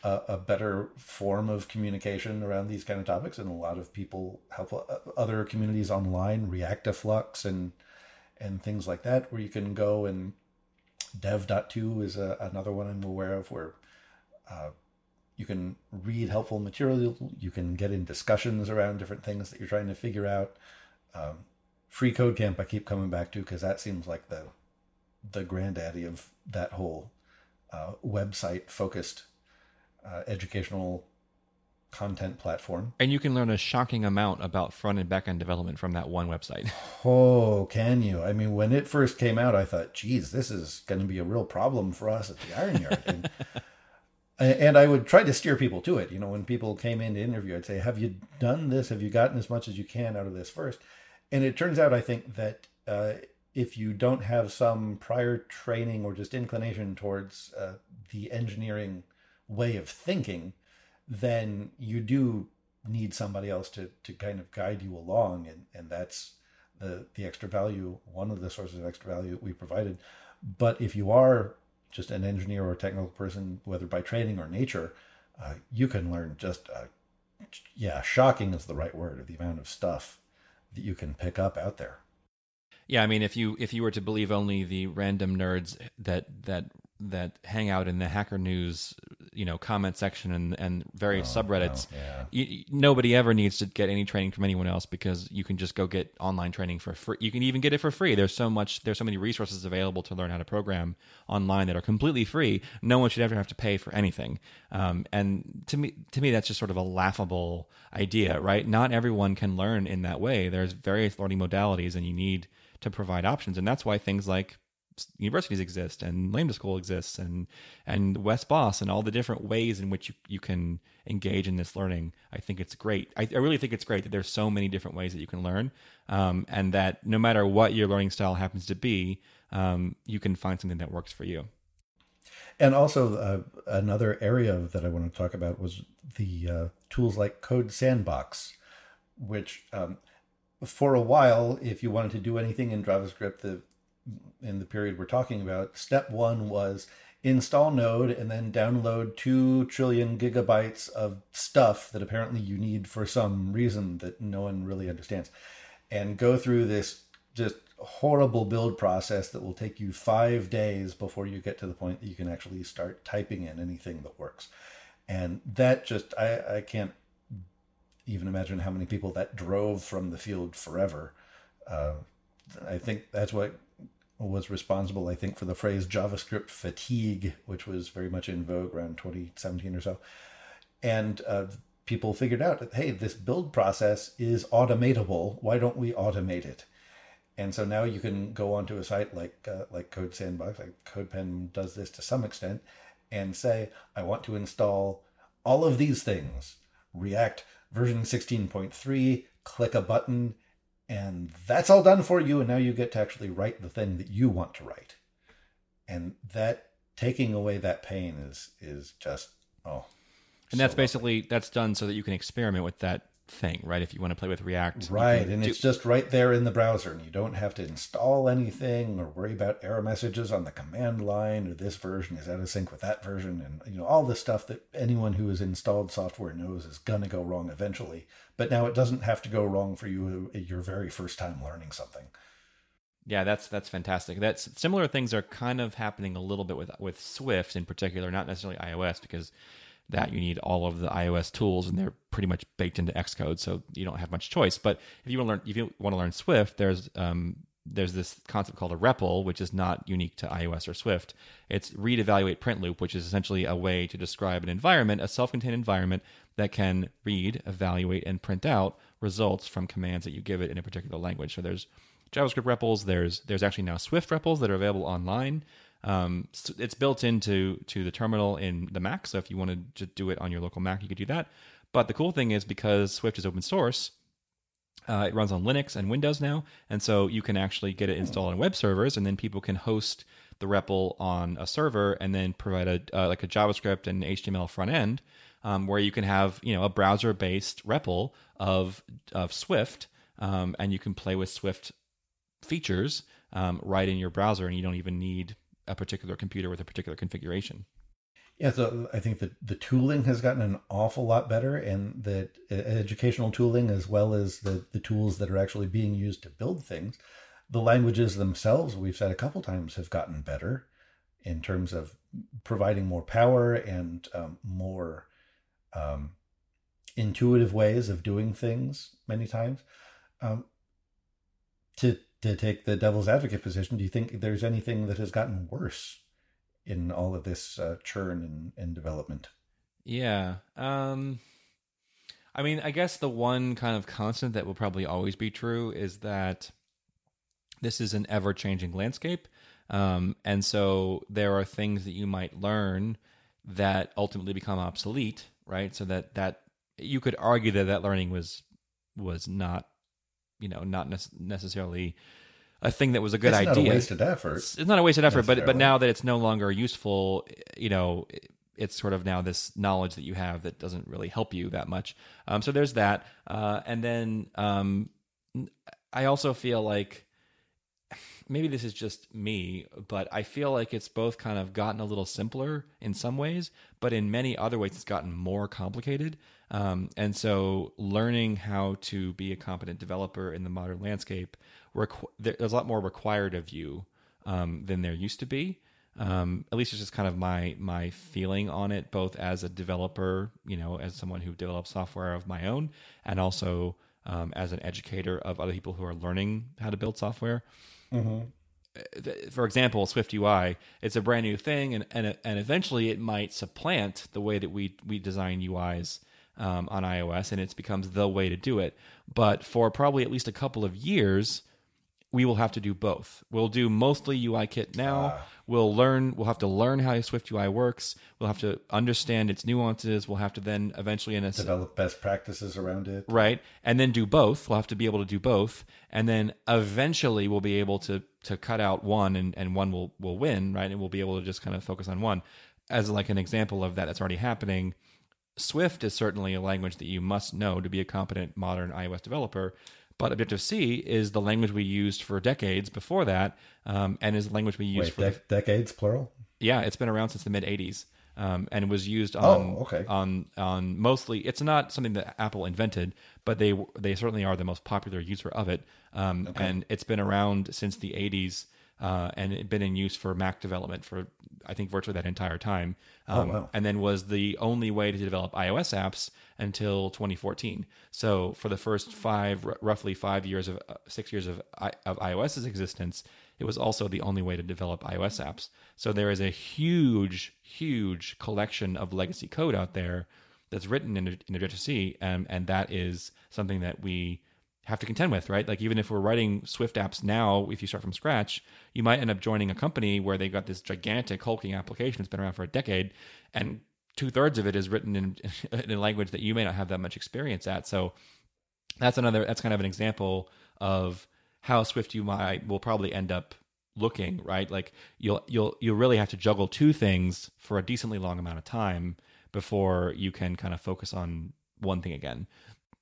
a, a better form of communication around these kind of topics, and a lot of people help uh, other communities online, Reactiflux and and things like that, where you can go and Dev.to is a, another one I'm aware of where uh, you can read helpful material, you can get in discussions around different things that you're trying to figure out. Um, Free Code Camp, I keep coming back to because that seems like the the granddaddy of that whole uh, website focused uh, educational content platform. and you can learn a shocking amount about front and back end development from that one website. Oh, can you? I mean, when it first came out, I thought, geez, this is going to be a real problem for us at the Iron Yard. And, and I would try to steer people to it. You know, when people came in to interview, I'd say, have you done this? Have you gotten as much as you can out of this first? And it turns out, I think, that uh, if you don't have some prior training or just inclination towards uh, the engineering way of thinking, then you do need somebody else to, to kind of guide you along. And, and that's the, the extra value, one of the sources of extra value we provided. But if you are just an engineer or a technical person, whether by training or nature, uh, you can learn just, uh, yeah, shocking is the right word of the amount of stuff that you can pick up out there. Yeah, I mean, if you if you were to believe only the random nerds that that that hang out in the Hacker News you know comment section and and various Oh, subreddits. no, yeah. You, nobody ever needs to get any training from anyone else because you can just go get online training for free. You can even get it for free. There's so much. There's so many resources available to learn how to program online that are completely free. No one should ever have to pay for anything. Um, and to me, to me, that's just sort of a laughable idea, right? Not everyone can learn in that way. There's various learning modalities, and you need to provide options, and that's why things like universities exist and Lambda School exists and and Wes Bos and all the different ways in which you, you can engage in this learning. I think it's great. I, I really think it's great that there's so many different ways that you can learn, um, and that no matter what your learning style happens to be, um, you can find something that works for you. And also, uh, another area that I want to talk about was the uh, tools like Code Sandbox, which um, for a while, if you wanted to do anything in JavaScript, the in the period we're talking about, step one was install Node and then download two trillion gigabytes of stuff that apparently you need for some reason that no one really understands, and go through this just horrible build process that will take you five days before you get to the point that you can actually start typing in anything that works. And that just, I, I can't even imagine how many people that drove from the field forever. Uh, I think that's what was responsible, I think, for the phrase JavaScript fatigue, which was very much in vogue around 2017 or so. And uh, people figured out that, hey, this build process is automatable. Why don't we automate it? And so now you can go onto a site like uh, like Code Sandbox, like CodePen does this to some extent, and say, I want to install all of these things. React version 16.3, click a button, and that's all done for you. And now you get to actually write the thing that you want to write. And that taking away that pain is is just oh. And that's basically that's done so that you can experiment with that thing, right? If you want to play with React, Right, and do- it's just right there in the browser, and you don't have to install anything or worry about error messages on the command line or this version is out of sync with that version, and you know all the stuff that anyone who has installed software knows is gonna go wrong eventually. But now it doesn't have to go wrong for you uh, your very first time learning something. Yeah, that's that's fantastic. That's similar things are kind of happening a little bit with with Swift in particular, not necessarily iOS because that you need all of the iOS tools and they're pretty much baked into Xcode, so you don't have much choice. But if you want to learn if you want to learn Swift, there's um, there's this concept called a REPL, which is not unique to iOS or Swift. It's read, evaluate, print loop, which is essentially a way to describe an environment, a self-contained environment that can read, evaluate, and print out results from commands that you give it in a particular language. So there's JavaScript REPLs. There's there's actually now Swift REPLs that are available online. Um, s- it's built into to the terminal in the Mac. So if you want to just do it on your local Mac, you could do that. But the cool thing is because Swift is open source, uh, it runs on Linux and Windows now, and so you can actually get it installed on web servers, and then people can host the REPL on a server, and then provide a uh, like a JavaScript and HTML front end, um, where you can have you know a browser based REPL of of Swift, um, and you can play with Swift features um, right in your browser, and you don't even need a particular computer with a particular configuration. Yeah, so I think that the tooling has gotten an awful lot better, and that uh, educational tooling, as well as the, the tools that are actually being used to build things, the languages themselves, we've said a couple times, have gotten better in terms of providing more power and um, more um, intuitive ways of doing things many times. Um, to to take the devil's advocate position, do you think there's anything that has gotten worse in all of this uh, churn and, and development? Yeah. Um I mean, I guess the one kind of constant that will probably always be true is that this is an ever-changing landscape. Um and so there are things that you might learn that ultimately become obsolete, right? So that that you could argue that that learning was was not you know, not nec- necessarily a thing that was a good it's idea not a wasted effort. it's, it's not a wasted effort, but but now that it's no longer useful, you know, it's sort of now this knowledge that you have that doesn't really help you that much. Um, so there's that, uh, and then um, I also feel like maybe this is just me, but I feel like it's both kind of gotten a little simpler in some ways, but in many other ways, it's gotten more complicated. Um, and so, learning how to be a competent developer in the modern landscape, requ- there's a lot more required of you um, than there used to be. Um, at least it's just kind of my my feeling on it, both as a developer, you know, as someone who develops software of my own, and also um, as an educator of other people who are learning how to build software. Mm-hmm. For example, Swift UI, it's a brand new thing, and and and eventually it might supplant the way that we we design UIs um, on iOS, and it becomes the way to do it. But for probably at least a couple of years, we will have to do both. We'll do mostly UIKit now. Ah. We'll learn. We'll have to learn how Swift UI works. We'll have to understand its nuances. We'll have to then eventually in a Develop best practices around it. right and then do both we'll have to be able to do both and then eventually we'll be able to to cut out one and, and one will will win right and we'll be able to just kind of focus on one as like an example of that that's already happening swift is certainly a language that you must know to be a competent modern ios developer but objective c is the language we used for decades before that um, and is the language we used Wait, for dec- decades plural. yeah, it's been around since the mid '80s, um, and was used on Oh, okay. on on mostly. It's not something that Apple invented, but they they certainly are the most popular user of it, um, and it's been around since the '80s. Uh, and it been in use for Mac development for I think virtually that entire time, um, wow. and then was the only way to develop iOS apps until 2014. So for the first five, r- roughly five years of uh, six years of I, of iOS's existence, it was also the only way to develop iOS apps. So there is a huge, huge collection of legacy code out there that's written in, in Objective C, and and that is something that we have to contend with, right? Like even if we're writing Swift apps now, if you start from scratch, you might end up joining a company where they've got this gigantic hulking application that's been around for a decade, and two thirds of it is written in, in a language that you may not have that much experience at. So that's another. That's kind of an example of how Swift UI will probably end up looking, right? Like you'll you'll you'll really have to juggle two things for a decently long amount of time before you can kind of focus on one thing again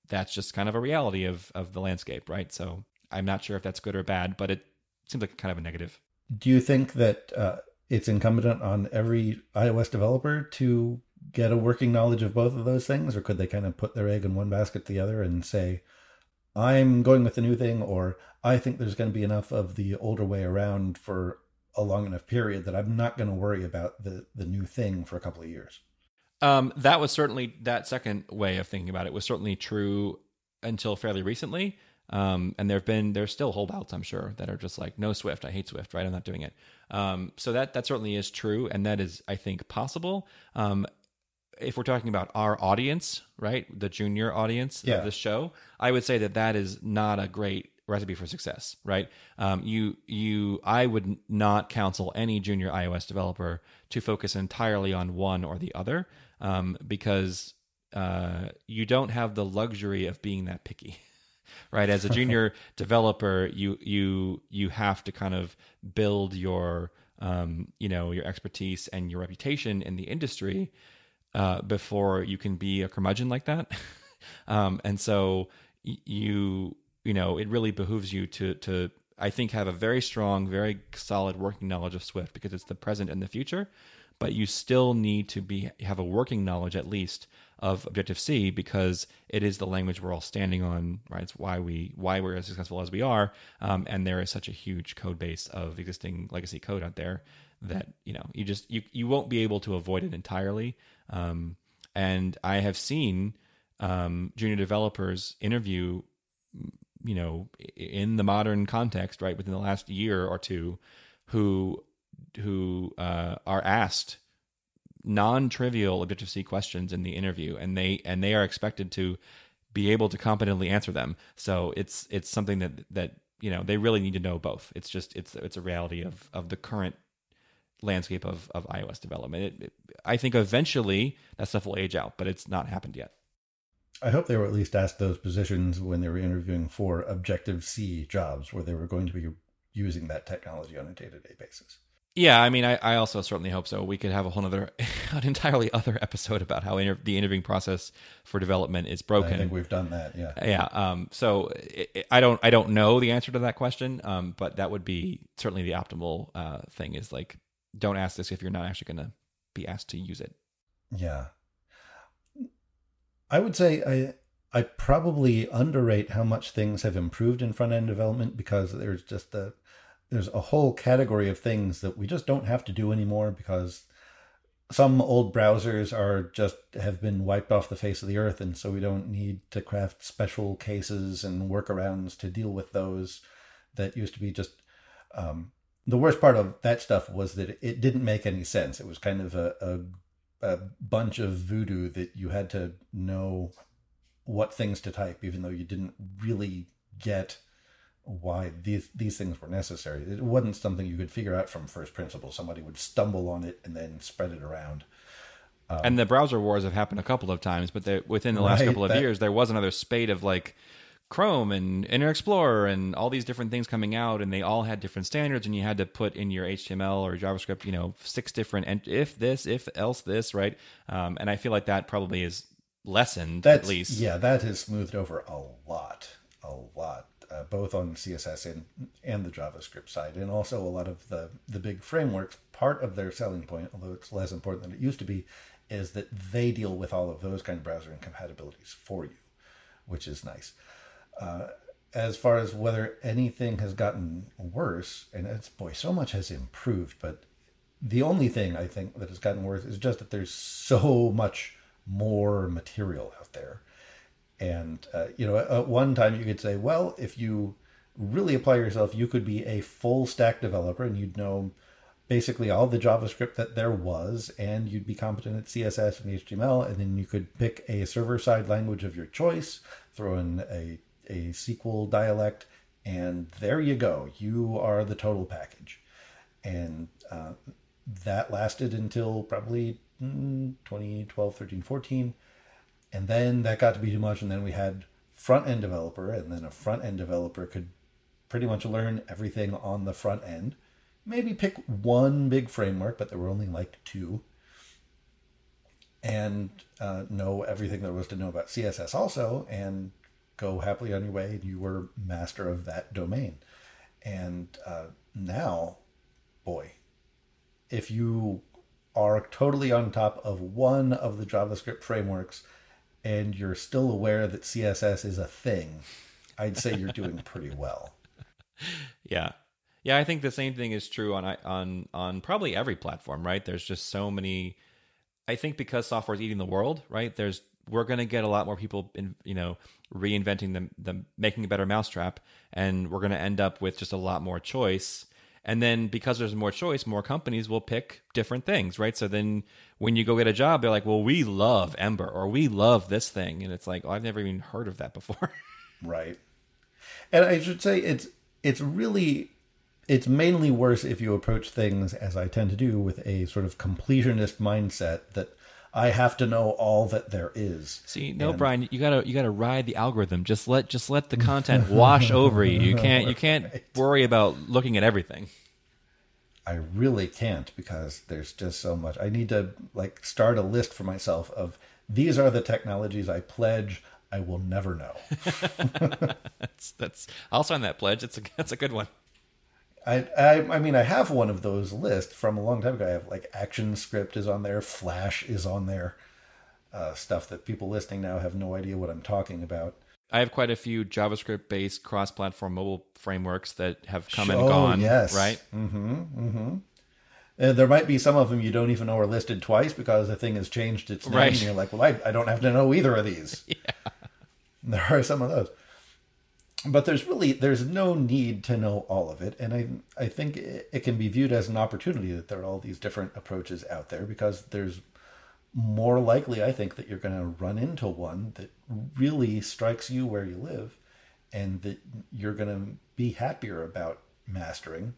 that's just kind of a reality of of the landscape, right? So I'm not sure if that's good or bad, but it seems like kind of a negative. Do you think that uh, it's incumbent on every iOS developer to get a working knowledge of both of those things, or could they kind of put their egg in one basket the other and say, "I'm going with the new thing," or "I think there's going to be enough of the older way around for a long enough period that I'm not going to worry about the the new thing for a couple of years." Um, that was certainly that second way of thinking about it was certainly true until fairly recently. Um, and there've been there's still holdouts, I'm sure, that are just like no Swift, I hate Swift, right? I'm not doing it. Um, so that that certainly is true, and that is I think possible. Um, if we're talking about our audience, right, the junior audience Yeah. of this show, I would say that that is not a great recipe for success, right? Um, you you I would not counsel any junior iOS developer to focus entirely on one or the other um, because uh, you don't have the luxury of being that picky. Right, as a junior developer, you you you have to kind of build your um, you know your expertise and your reputation in the industry uh, before you can be a curmudgeon like that. um, and so you you know it really behooves you to to I think have a very strong, very solid working knowledge of Swift because it's the present and the future. But you still need to be have a working knowledge at least of Objective C because it is the language we're all standing on. Right, it's why we why we're as successful as we are, um, and there is such a huge code base of existing legacy code out there that you know you just you you won't be able to avoid it entirely. Um, and I have seen um, junior developers interview, you know, in the modern context, right, within the last year or two, who who uh, are asked non-trivial Objective C questions in the interview, and they and they are expected to be able to competently answer them. So it's it's something that that you know they really need to know both. It's just it's it's a reality of of the current landscape of of iOS development. It, it- I think eventually that stuff will age out, but it's not happened yet. I hope they were at least asked those positions when they were interviewing for Objective C jobs, where they were going to be using that technology on a day to day basis. Yeah, I mean, I, I also certainly hope so. We could have a whole other, an entirely other episode about how inter- the interviewing process for development is broken. I think we've done that. Yeah. yeah. Um, so i I don't, I don't know the answer to that question. Um, but that would be certainly the optimal uh, thing. Is like, don't ask this if you're not actually going to be asked to use it. Yeah. I would say I I probably underrate how much things have improved in front end development because there's just a there's a whole category of things that we just don't have to do anymore because some old browsers are just have been wiped off the face of the earth and so we don't need to craft special cases and workarounds to deal with those that used to be just um, the worst part of that stuff was that it didn't make any sense. It was kind of a, a, a bunch of voodoo that you had to know what things to type even though you didn't really get why these these things were necessary. It wasn't something you could figure out from first principles. Somebody would stumble on it and then spread it around. Um, and the browser wars have happened a couple of times, but they, within the last right, couple of that, years, there was another spate of like Chrome and Internet Explorer and all these different things coming out, and they all had different standards, and you had to put in your HTML or JavaScript, you know, six different and if this, if else this, right? Um, and I feel like that probably is lessened at least. Yeah, that has smoothed over a lot, a lot uh, both on CSS and and the JavaScript side, and also a lot of the the big frameworks. Part of their selling point, although it's less important than it used to be, is that they deal with all of those kind of browser incompatibilities for you, which is nice. Uh, as far as whether anything has gotten worse, and it's boy, so much has improved, but the only thing I think that has gotten worse is just that there's so much more material out there. And, uh, you know, at one time you could say, well, if you really apply yourself, you could be a full stack developer and you'd know basically all the JavaScript that there was, and you'd be competent at CSS and HTML, and then you could pick a server side language of your choice, throw in a, a SQL dialect, and there you go. You are the total package. And uh, that lasted until probably mm, 2012, 13, 14 and then that got to be too much and then we had front end developer and then a front end developer could pretty much learn everything on the front end. Maybe pick one big framework but there were only like two. And uh, know everything there was to know about css also and go happily on your way and you were master of that domain. And uh, now boy if you are totally on top of one of the javascript frameworks and you're still aware that CSS is a thing, I'd say you're doing pretty well. Yeah. Yeah, I think the same thing is true on on on probably every platform, right? There's just so many I think because software is eating the world, right? There's we're going to get a lot more people in, you know, reinventing the the making a better mousetrap and we're going to end up with just a lot more choice and then because there's more choice, more companies will pick different things, right? So then when you go get a job, they're like, well, we love Ember or we love this thing. And it's like, oh, I've never even heard of that before. right. And I should say it's it's really it's mainly worse if you approach things as I tend to do with a sort of completionist mindset that I have to know all that there is. See, no, and, Brian, you gotta you gotta ride the algorithm. Just let just let the content wash over you. You can't you can't right. worry about looking at everything. I really can't because there's just so much. I need to like start a list for myself of these are the technologies I pledge I will never know. that's that's I'll sign that pledge. It's a that's a good one. I, I, I mean, I have one of those lists from a long time ago. I have like ActionScript is on there, Flash is on there, uh, stuff that people listening now have no idea what I'm talking about. I have quite a few JavaScript based cross platform mobile frameworks that have come and oh, gone. Yes. Right? Mm-hmm. Mm-hmm. And there might be some of them you don't even know are listed twice because the thing has changed its name. Right. And you're like, well, I, I don't have to know either of these. yeah. There are some of those but there's really there's no need to know all of it and i i think it, it, can be viewed as an opportunity that there are all these different approaches out there because there's more likely i think that you're going to run into one that really strikes you where you live and that you're going to be happier about mastering.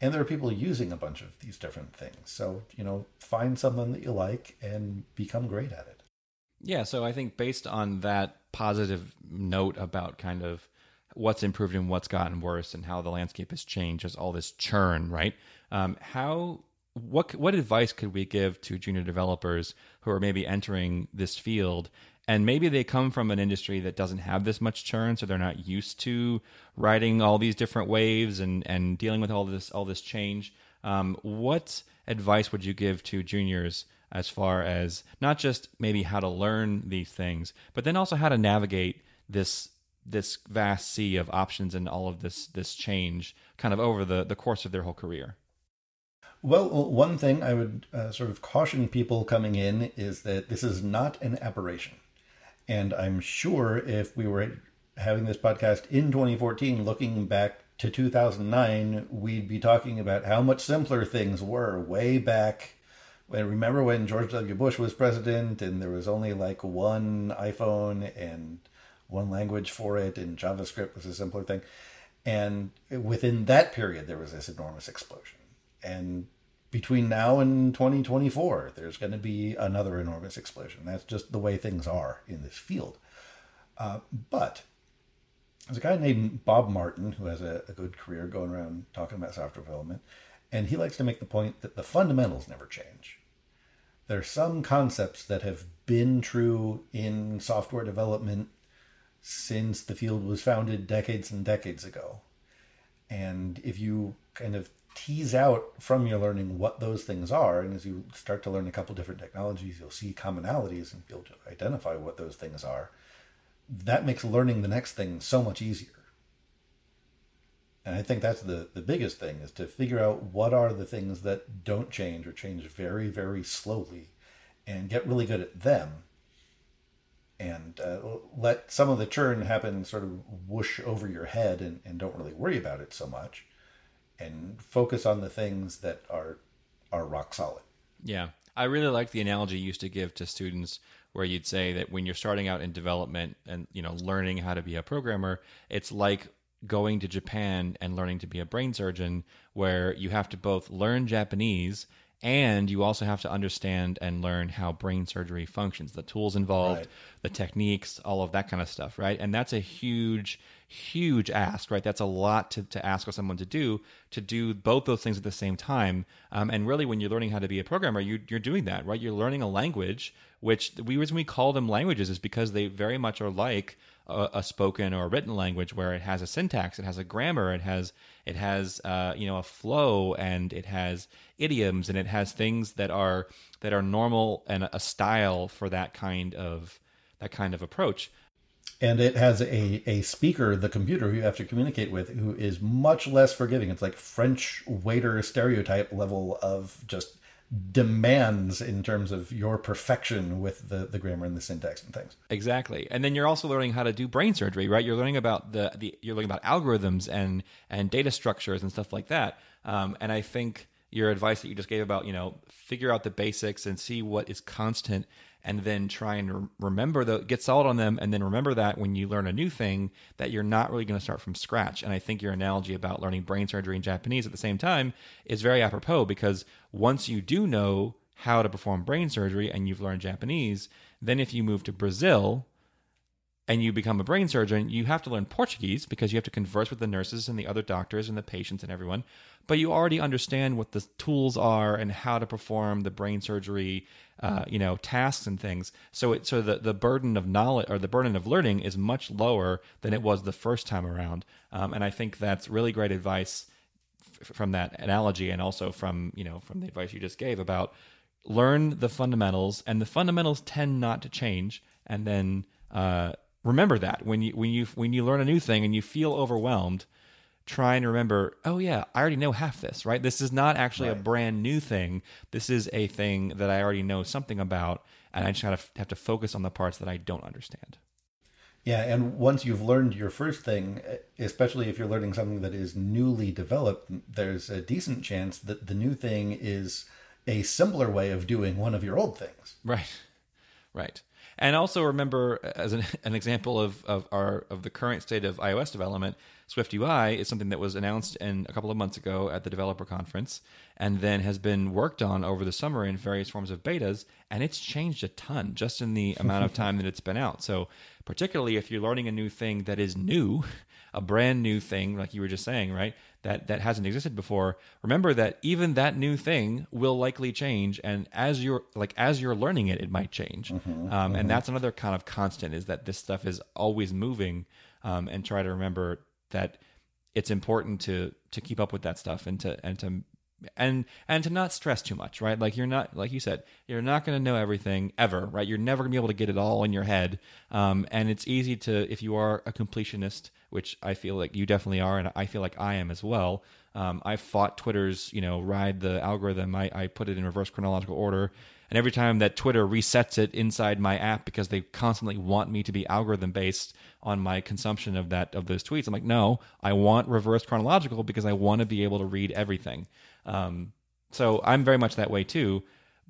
And there are people using a bunch of these different things. So you know find something that you like and become great at it. Yeah so i think based on that positive note about kind of what's improved and what's gotten worse and how the landscape has changed as all this churn, right? Um, how what what advice could we give to junior developers who are maybe entering this field and maybe they come from an industry that doesn't have this much churn so they're not used to riding all these different waves and and dealing with all this all this change um, what advice would you give to juniors as far as not just maybe how to learn these things but then also how to navigate this this vast sea of options and all of this this change kind of over the the course of their whole career. Well, one thing I would uh, sort of caution people coming in is that this is not an aberration. And I'm sure if we were having this podcast in 2014, looking back to 2009, we'd be talking about how much simpler things were way back. When, remember when George W. Bush was president and there was only like one iPhone and one language for it, and JavaScript was a simpler thing. And within that period, there was this enormous explosion. And between now and 2024, there's going to be another enormous explosion. That's just the way things are in this field. Uh, but there's a guy named Bob Martin who has a, a, good career going around talking about software development, and he likes to make the point that the fundamentals never change. There are some concepts that have been true in software development since the field was founded decades and decades ago. And if you kind of tease out from your learning what those things are, and as you start to learn a couple different technologies, you'll see commonalities and be able to identify what those things are. That makes learning the next thing so much easier. And I think that's the, the biggest thing is to figure out what are the things that don't change or change very, very slowly and get really good at them and uh, let some of the churn happen sort of whoosh over your head and, and don't really worry about it so much and focus on the things that are are rock solid. Yeah. I really like the analogy you used to give to students where you'd say that when you're starting out in development and you know learning how to be a programmer it's like going to japan and learning to be a brain surgeon where you have to both learn japanese and you also have to understand and learn how brain surgery functions the tools involved right. the techniques all of that kind of stuff right? And that's a huge huge ask right? That's a lot to, to ask of someone to do to do both those things at the same time. Um, and really when you're learning how to be a programmer you, you're doing that right? You're learning a language which we reason we call them languages is because they very much are like a, a, spoken or a written language where it has a syntax, it has a grammar, it has it has uh, you know a flow, and it has idioms, and it has things that are that are normal and a style for that kind of that kind of approach. And it has a, a speaker, the computer who you have to communicate with, who is much less forgiving. It's like French waiter stereotype level of just demands in terms of your perfection with the, the grammar and the syntax and things. Exactly. And then you're also learning how to do brain surgery, right? You're learning about the, the you're learning about algorithms and and data structures and stuff like that. Um, and I think your advice that you just gave about, you know, figure out the basics and see what is constant and then try and re- remember the get solid on them and then remember that when you learn a new thing that you're not really going to start from scratch. And i think your analogy about learning brain surgery in japanese at the same time is very apropos because once you do know how to perform brain surgery and you've learned japanese then if you move to brazil and you become a brain surgeon, you have to learn Portuguese because you have to converse with the nurses and the other doctors and the patients and everyone. But you already understand what the tools are and how to perform the brain surgery, uh, you know, tasks and things. So it so the the burden of knowledge or the burden of learning is much lower than it was the first time around. Um, and I think that's really great advice f- from that analogy, and also from you know from the advice you just gave about learn the fundamentals, and the fundamentals tend not to change, and then. Uh, remember that when you when you when you learn a new thing and you feel overwhelmed try and remember oh yeah i already know half this right? This is not actually right. a brand new thing. This is a thing that i already know something about and i just kind of have to focus on the parts that i don't understand. Yeah and once you've learned your first thing especially if you're learning something that is newly developed there's a decent chance that the new thing is a simpler way of doing one of your old things. Right. Right and also remember, uh, as an, an example of, of our of the current state of iOS development, Swift UI is something that was announced in a couple of months ago at the developer conference, and then has been worked on over the summer in various forms of betas, and it's changed a ton just in the amount of time that it's been out. So, particularly if you're learning a new thing that is new, a brand new thing, like you were just saying, right? That that hasn't existed before. Remember that even that new thing will likely change, and as you're like as you're learning it, it might change. Mm-hmm, um, mm-hmm. And that's another kind of constant is that this stuff is always moving, um, and try to remember that it's important to to keep up with that stuff and to and to and and to not stress too much right? Like you're not like you said you're not going to know everything ever right? You're never going to be able to get it all in your head. Um, and it's easy to if you are a completionist which i feel like you definitely are and i feel like i am as well um, i fought twitter's you know ride the algorithm. I, I put it in reverse chronological order. And every time that Twitter resets it inside my app because they constantly want me to be algorithm based on my consumption of that of those tweets, I'm like, no, I want reverse chronological because I want to be able to read everything. Um, so I'm very much that way too.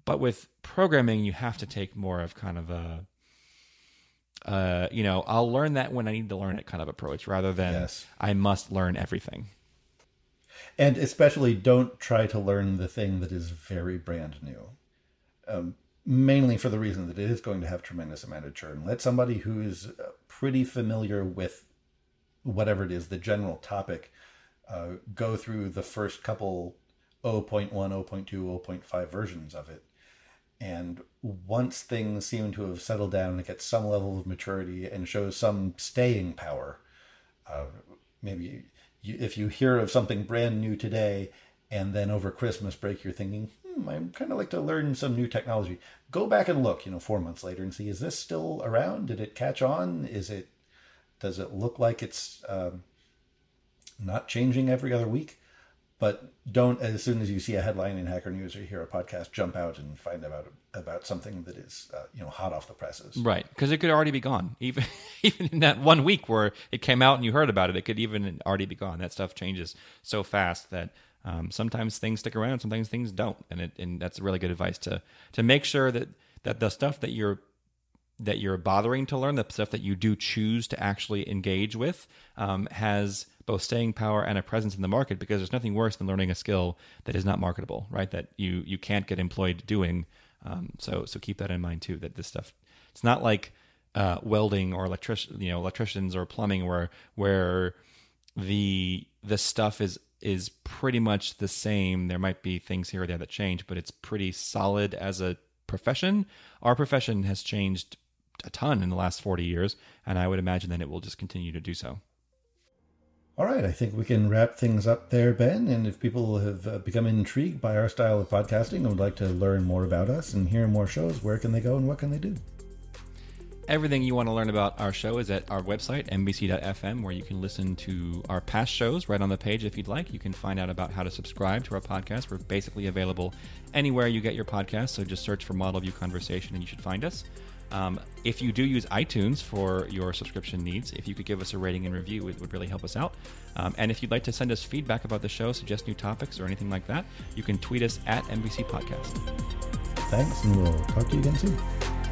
But with programming, you have to take more of kind of a, uh, you know, I'll learn that when I need to learn it kind of approach rather than Yes. I must learn everything. And especially don't try to learn the thing that is very brand new. Um, mainly for the reason that it is going to have tremendous amount of churn. Let somebody who is uh, pretty familiar with whatever it is, the general topic, uh, go through the first couple 0.1, 0.2, 0.5 versions of it. And once things seem to have settled down and get some level of maturity and show some staying power, uh, maybe you, if you hear of something brand new today and then over Christmas break you're thinking, hmm, I'd kind of like to learn some new technology. Go back and look, you know, four months later and see, is this still around? Did it catch on? Is it, does it look like it's um, not changing every other week? But don't, as soon as you see a headline in Hacker News or hear a podcast, jump out and find out about something that is, uh, you know, hot off the presses. Right, because it could already be gone. Even even in that one week where it came out and you heard about it, it could even already be gone. That stuff changes so fast that um, sometimes things stick around, sometimes things don't, and it and that's really good advice to to make sure that that the stuff that you're that you're bothering to learn, the stuff that you do choose to actually engage with, um, has both staying power and a presence in the market. Because there's nothing worse than learning a skill that is not marketable, right? That you you can't get employed doing. Um, so so keep that in mind too. That this stuff, it's not like uh, welding or electric, you know, electricians or plumbing, where where the the stuff is is pretty much the same. There might be things here or there that change, but it's pretty solid as a profession. Our profession has changed a ton in the last 40 years, and I would imagine that it will just continue to do so. All right, I think we can wrap things up there, Ben. And if people have uh, become intrigued by our style of podcasting and would like to learn more about us and hear more shows, where can they go and what can they do? Everything you want to learn about our show is at our website, mvc.fm, where you can listen to our past shows right on the page if you'd like. You can find out about how to subscribe to our podcast. We're basically available anywhere you get your podcast, so just search for Model View Conversation and you should find us. Um, if you do use iTunes for your subscription needs, if you could give us a rating and review, it would really help us out. Um, and if you'd like to send us feedback about the show, suggest new topics or anything like that, you can tweet us at MVC Podcast. Thanks, and we'll talk to you again soon.